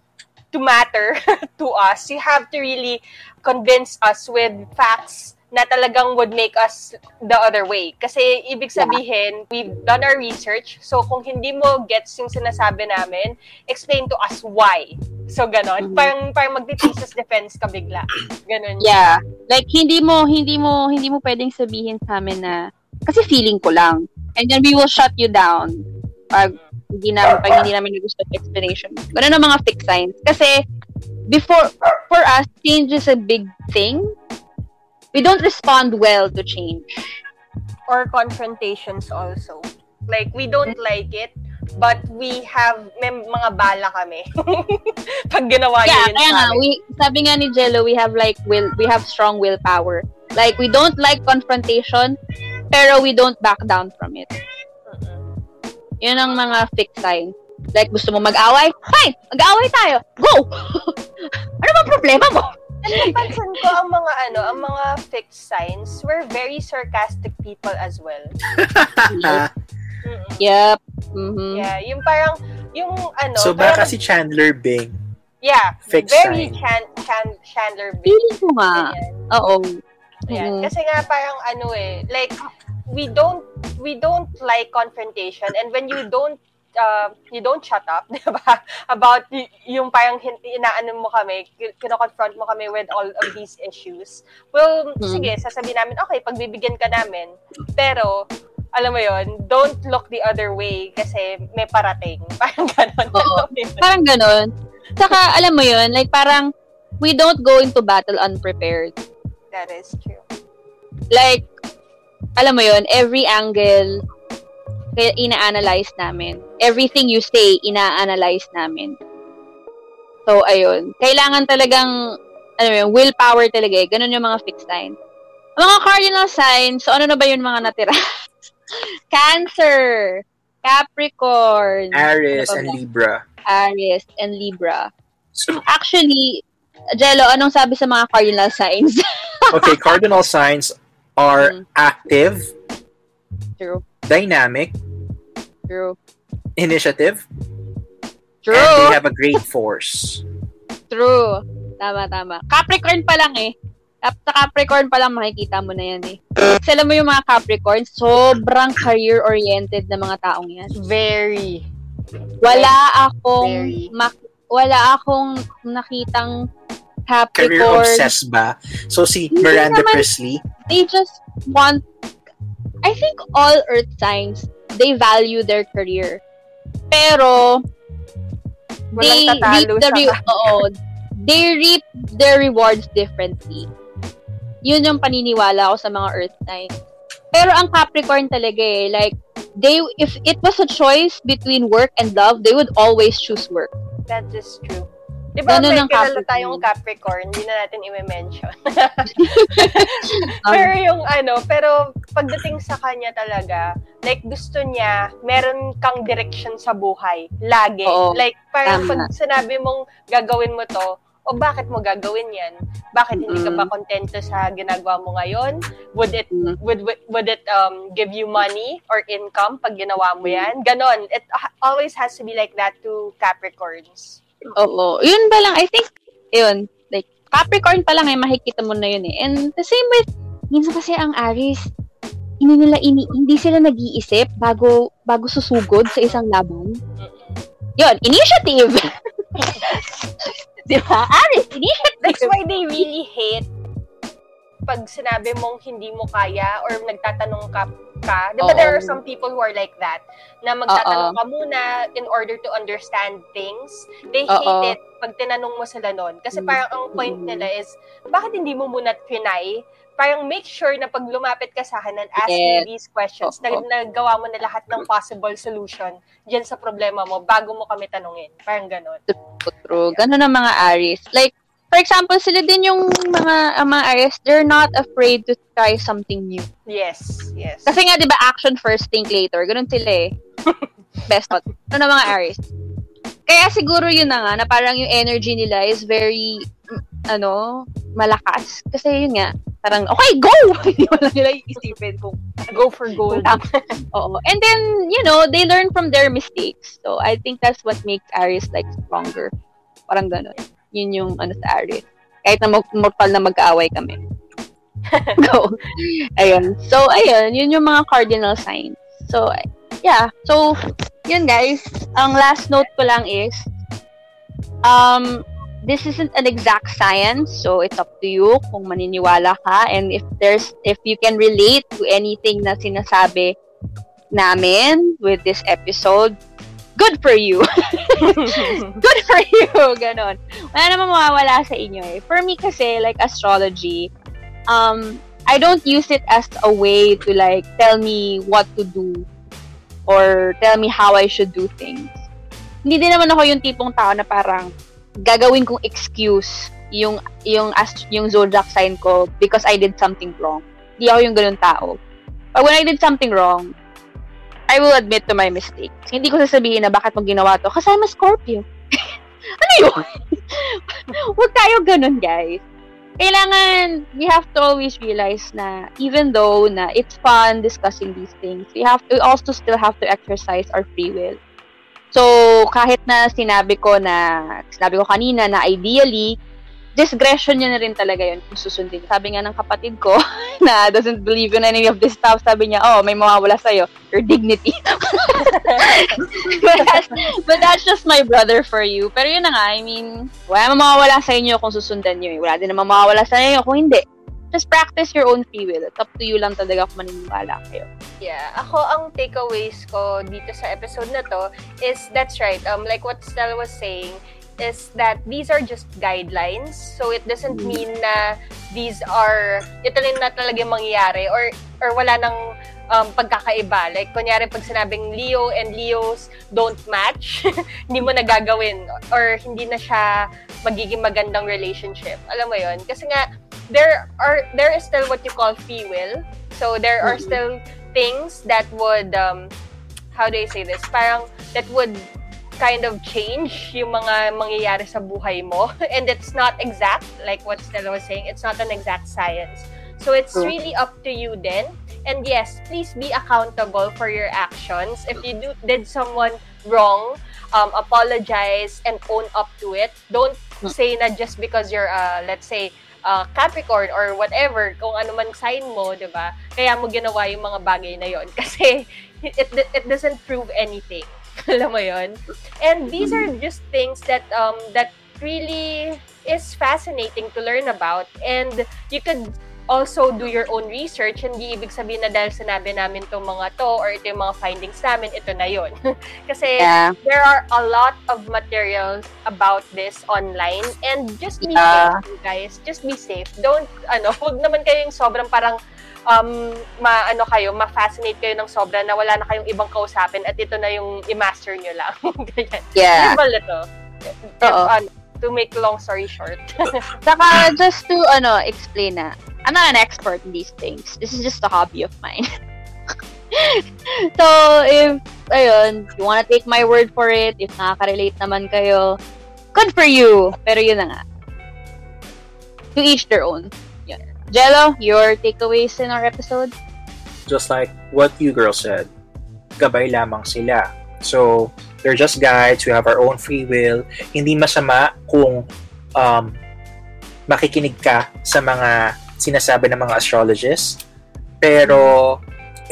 to matter to us, you have to really convince us with facts na talagang would make us the other way. Kasi ibig sabihin, we've done our research. So kung hindi mo gets yung sinasabi namin, explain to us why. So ganon. Mhm. Parang, parang magti-thesis defense ka bigla. Ganon. Yeah. Like, hindi mo, hindi mo, hindi mo pwedeng sabihin sa amin na, kasi feeling ko lang. And then we will shut you down pag hindi namin, pag hindi namin gusto explanation. Ganun ang mga fixed signs. Kasi, before, for us, change is a big thing. We don't respond well to change. Or confrontations also. Like, we don't like it, but we have, may mga bala kami. Pag ginawa Yeah, yun kaya nga, we, sabi nga ni Jello, we have like, will, we have strong willpower. Like, we don't like confrontation, pero we don't back down from it. Mm-mm. Yun ang mga fixed sign. Like, gusto mo mag-away? Fine! Mag-away tayo! Go! ano bang problema mo? Napansin ko ang mga ano, ang mga fixed signs, we're very sarcastic people as well. Mm-mm. Yep. Mm-hmm. Yeah, yung parang, yung ano, so parang- baka si Chandler Bing. yeah, fixed very sign. Chan, Chan, Chandler Bing. Feeling ko nga. Oo. Ayan. Mhm. Kasi nga parang ano eh, like, we don't, we don't like confrontation and when you don't uh, you don't shut up, di ba? About y- yung parang hin- inaano mo kami, kin- kino-confront mo kami with all of these issues. Well, Hmm. sige, sasabihin namin, okay, pagbibigyan ka namin. Pero, alam mo yon don't look the other way kasi may parating. Parang ganon. Oo. Parang ganun. Saka, alam mo yun, like parang, we don't go into battle unprepared. That is true. Like, alam mo yun, every angle, kaya ina-analyze namin. Everything you say, ina-analyze namin. So, ayun. Kailangan talagang, ano yun, willpower talaga eh. Ganun yung mga fixed signs. Ang mga cardinal signs, so ano na ba yung mga natira? Cancer, Capricorn, Aries Ano and? Libra. Aries, and Libra. So, Actually, Jello, anong sabi sa mga cardinal signs? okay, cardinal signs are Mm. active, True. Dynamic, True. initiative, True. and they have a great force. True. Tama, tama. Capricorn pa lang eh. Cap- Sa Capricorn pa lang makikita mo na yan eh. Kasi alam mo yung mga Capricorn, sobrang career-oriented na mga taong yan. Very. Wala akong Very. mak- wala akong nakitang Career Capricorn. obsessed ba? So si Hindi Miranda naman. Priestley, They just want I think all earth signs, they value their career. Pero they Walang reap tatalo the re- oo, they reap their rewards differently. Yun yung paniniwala ko sa mga earth signs. Pero ang Capricorn talaga eh, like, they, if it was a choice between work and love, they would always choose work. That is true. Di ba Ganun may kilala Capricorn. tayong Capricorn, hindi na natin i-mention. Pero yung ano, pero pagdating sa kanya talaga, like gusto niya, meron kang direction sa buhay. Lagi. Oo. like, parang Tama. pag sinabi mong gagawin mo to, o bakit mo gagawin yan? Bakit hindi ka ba kontento sa ginagawa mo ngayon? Would it would would, it um give you money or income pag ginawa mo yan? Ganon. It always has to be like that to Capricorns. Oo. Yun ba lang, I think, yun, like, Capricorn pa lang eh, makikita mo na yun eh. And the same with, minsan kasi ang Aries, hindi nila ini, hindi sila nag-iisip bago, bago susugod sa isang laban. Yun, initiative! Di ba? Aries, initiative! That's why they really hate pag sinabi mong hindi mo kaya or nagtatanong ka ka. Di ba Oo. there are some people who are like that na magtatanong Oo. ka muna in order to understand things. They Oo. hate it pag tinanong mo sila nun. Kasi Mm. parang ang point nila is, bakit hindi mo muna trinay? Parang make sure na pag lumapit ka sa akin and ask Yes. me these questions, na, Oo. nagawa mo na lahat ng possible solution dyan sa problema mo bago mo kami tanungin. Parang ganon. True. Ganun ang mga Aries. Like, for example, sila din yung mga, ang mga Aries, they're not afraid to try something new. Yes, yes. Kasi nga, di ba, action first, think later. Ganun sila eh. Best thought. Ano na mga Aries. Kaya siguro yun na nga, na parang yung energy nila is very, mm, ano, malakas. Kasi yun nga, parang, okay, go! Hindi mo lang nila iisipin kung Go for gold. Oo. And then, you know, they learn from their mistakes. So, I think that's what makes Aries, like, stronger. Parang ganun. Yun yung, ano, sa Aries. Kahit na mag- mortal na mag-aaway kami. Go. Ayun. So, ayun. Yun yung mga cardinal signs. So, yeah. So, yun guys. Ang last note ko lang is, um, this isn't an exact science, so it's up to you kung maniniwala ka and if there's if you can relate to anything na sinasabi namin with this episode, good for you. good for you. Ganon. Wala namang mawawala sa inyo eh. For me kasi, like astrology, um, I don't use it as a way to like tell me what to do or tell me how I should do things. Hindi din naman ako yung tipong tao na parang gagawin kong excuse yung yung ast- yung zodiac sign ko because I did something wrong. Hindi ako yung ganun tao. But when I did something wrong, I will admit to my mistake. Hindi ko sasabihin na bakit mo ginawa to kasi I'm a Scorpio. ano yun? Huwag tayo ganun, guys. Kailangan, we have to always realize na even though na it's fun discussing these things, we have we also still have to exercise our free will. So, kahit na sinabi ko na, sinabi ko kanina na ideally, discretion niya na rin talaga yun kung susundin. Sabi nga ng kapatid ko, na doesn't believe in any of this stuff, sabi niya, oh, may mawawala sa'yo, your dignity. but, that's, but that's just my brother for you. Pero yun na nga, I mean, wala mawawala sa inyo kung susundan eh. Wala din namang mawawala sa inyo kung hindi. just practice your own free will. It's up to you lang talaga kung maniniwala kayo. Yeah, ako ang takeaways ko dito sa episode na to is that's right. Um, like what Stella was saying, is that these are just guidelines. So it doesn't Mm. mean na these are ito lang na talaga yung mangyayari or or wala nang um, pagkakaiba. Like kunyari pag sinabing Leo and Leos don't match, hindi mo nagagawin or hindi na siya magiging magandang relationship. Alam mo 'yon? Kasi nga there are there is still what you call free will. So there are Mhm. still things that would um how do I say this? Parang that would kind of change yung mga mangyayari sa buhay mo. And it's not exact, like what Stella was saying. It's not an exact science. So it's really up to you then. And yes, please be accountable for your actions. If you do did someone wrong, um, apologize and own up to it. Don't Mm. say na just because you're, uh, let's say, uh, Capricorn or whatever, kung ano man sign mo, di ba? Kaya mo ginawa yung mga bagay na yon Kasi it, it doesn't prove anything. Alam mo yon And these are just things that um that really is fascinating to learn about. And you could also do your own research. Hindi ibig sabihin na dahil sinabi namin itong mga to or ito yung mga findings namin, ito na yon Kasi Yeah. there are a lot of materials about this online. And just be Yeah. safe you guys. Just be safe. Don't ano wag naman kayong sobrang parang um ma ano kayo ma-fascinate kayo ng sobra na wala na kayong ibang kausapin at ito na yung i-master nyo lang ganyan Yeah. Level ito Oo. ano, to make long story short Saka, just to, ano, explain na, I'm not an expert in these things. This is just a hobby of mine. so, if, ayun, you wanna take my word for it, if nakaka-relate naman kayo, good for you. Pero yun na nga. To each their own. Jello, your takeaways in our episode? just like what you girls said, gabay lamang sila. So, they're just guides. We have our own free will. Hindi masama kung um, makikinig ka sa mga sinasabi ng mga astrologists. Pero,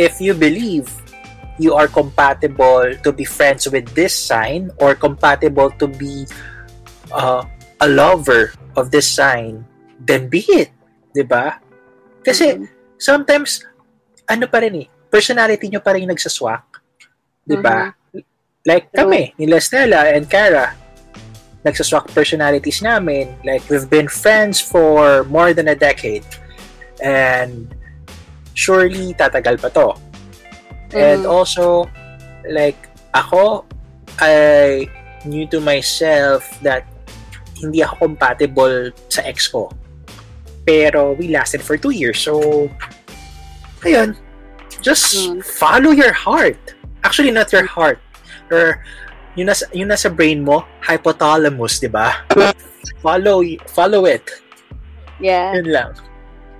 if you believe you are compatible to be friends with this sign or compatible to be uh, a lover of this sign, then be it. 'Di ba? Kasi, Mhm. sometimes ano pa rin eh, personality nyo pa rin nagsaswak. Di ba? Like True. kami, nila Stella and Cara, nagsaswak personalities namin. Like, we've been friends for more than a decade. And surely, tatagal pa to. And Mhm. also, like, ako, I knew to myself that hindi ako compatible sa ex ko. Pero we lasted for two years. So, ayun. Just Mm. follow your heart. Actually, not your heart. Or, yun nasa, yun nasa brain mo, hypothalamus, di ba? follow, follow it. Yeah. Yun lang.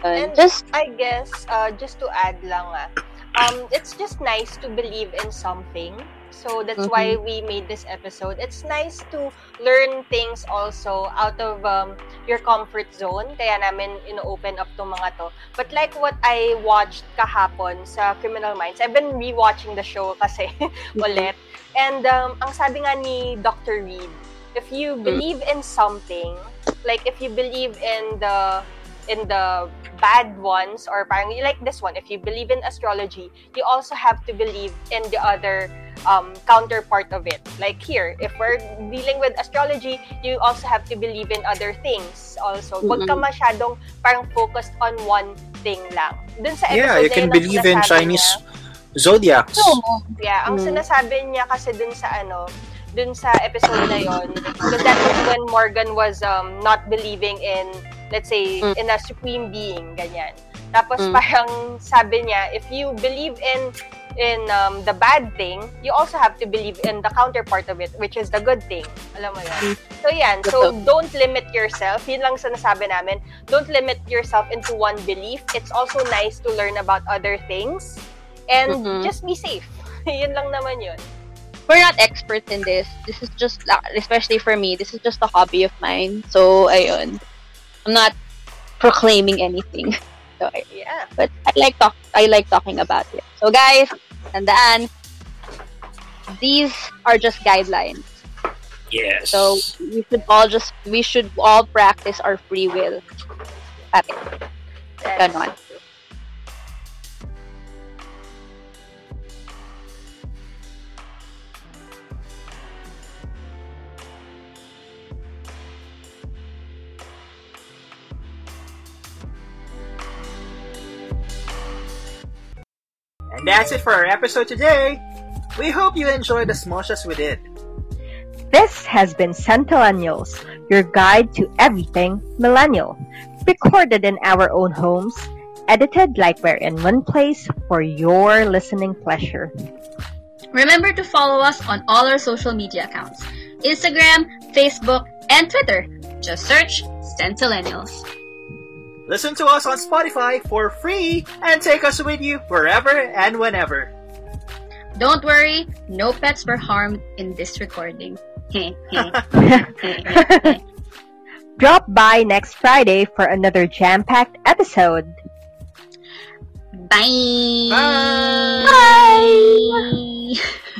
And- just, I guess uh, just to add lang ah, um, it's just nice to believe in something. So that's why we made this episode. It's nice to learn things also out of um, your comfort zone. Kaya namin ino-open up tong mga to. But like what I watched kahapon sa Criminal Minds, I've been rewatching the show kasi ulit. And um, ang sabi nga ni Dr. Reed, if you believe in something, like if you believe in the in the bad ones or parang like this one if you believe in astrology you also have to believe in the other um, counterpart of it like here if we're dealing with astrology you also have to believe in other things also Huwag ka masyadong parang focused on one thing lang dun sa episode Yeah, you can believe in Chinese niya- zodiacs. Yeah, ang Mm. sinasabi niya kasi dun sa ano, dun sa episode na yon, because that was when Morgan was um not believing in let's say Mm. in a supreme being ganyan. Tapos Mm. parang sabi niya, if you believe in in um, the bad thing, you also have to believe in the counterpart of it, which is the good thing. Alam mo yun? So yan, so don't limit yourself. Yun lang sinasabi namin. Don't limit yourself into one belief. It's also nice to learn about other things. And Mhm. just be safe. yun lang naman yun. we're not experts in this. This is just, especially for me, this is just a hobby of mine. So, ayun. I'm not proclaiming anything. So, I- Yeah. but I like talk. I like talking about it. So, guys, and then these are just guidelines. Yes. So, we should all just we should all practice our free will. That's Ganon. And that's it for our episode today. We hope you enjoyed as much as we did. This has been Centennials, your guide to everything millennial. Recorded in our own homes, edited like we're in one place for your listening pleasure. Remember to follow us on all our social media accounts Instagram, Facebook, and Twitter. Just search Centennials. Listen to us on Spotify for free and take us with you wherever and whenever. Don't worry, no pets were harmed in this recording. Drop by next Friday for another jam-packed episode. Bye. Bye. Bye.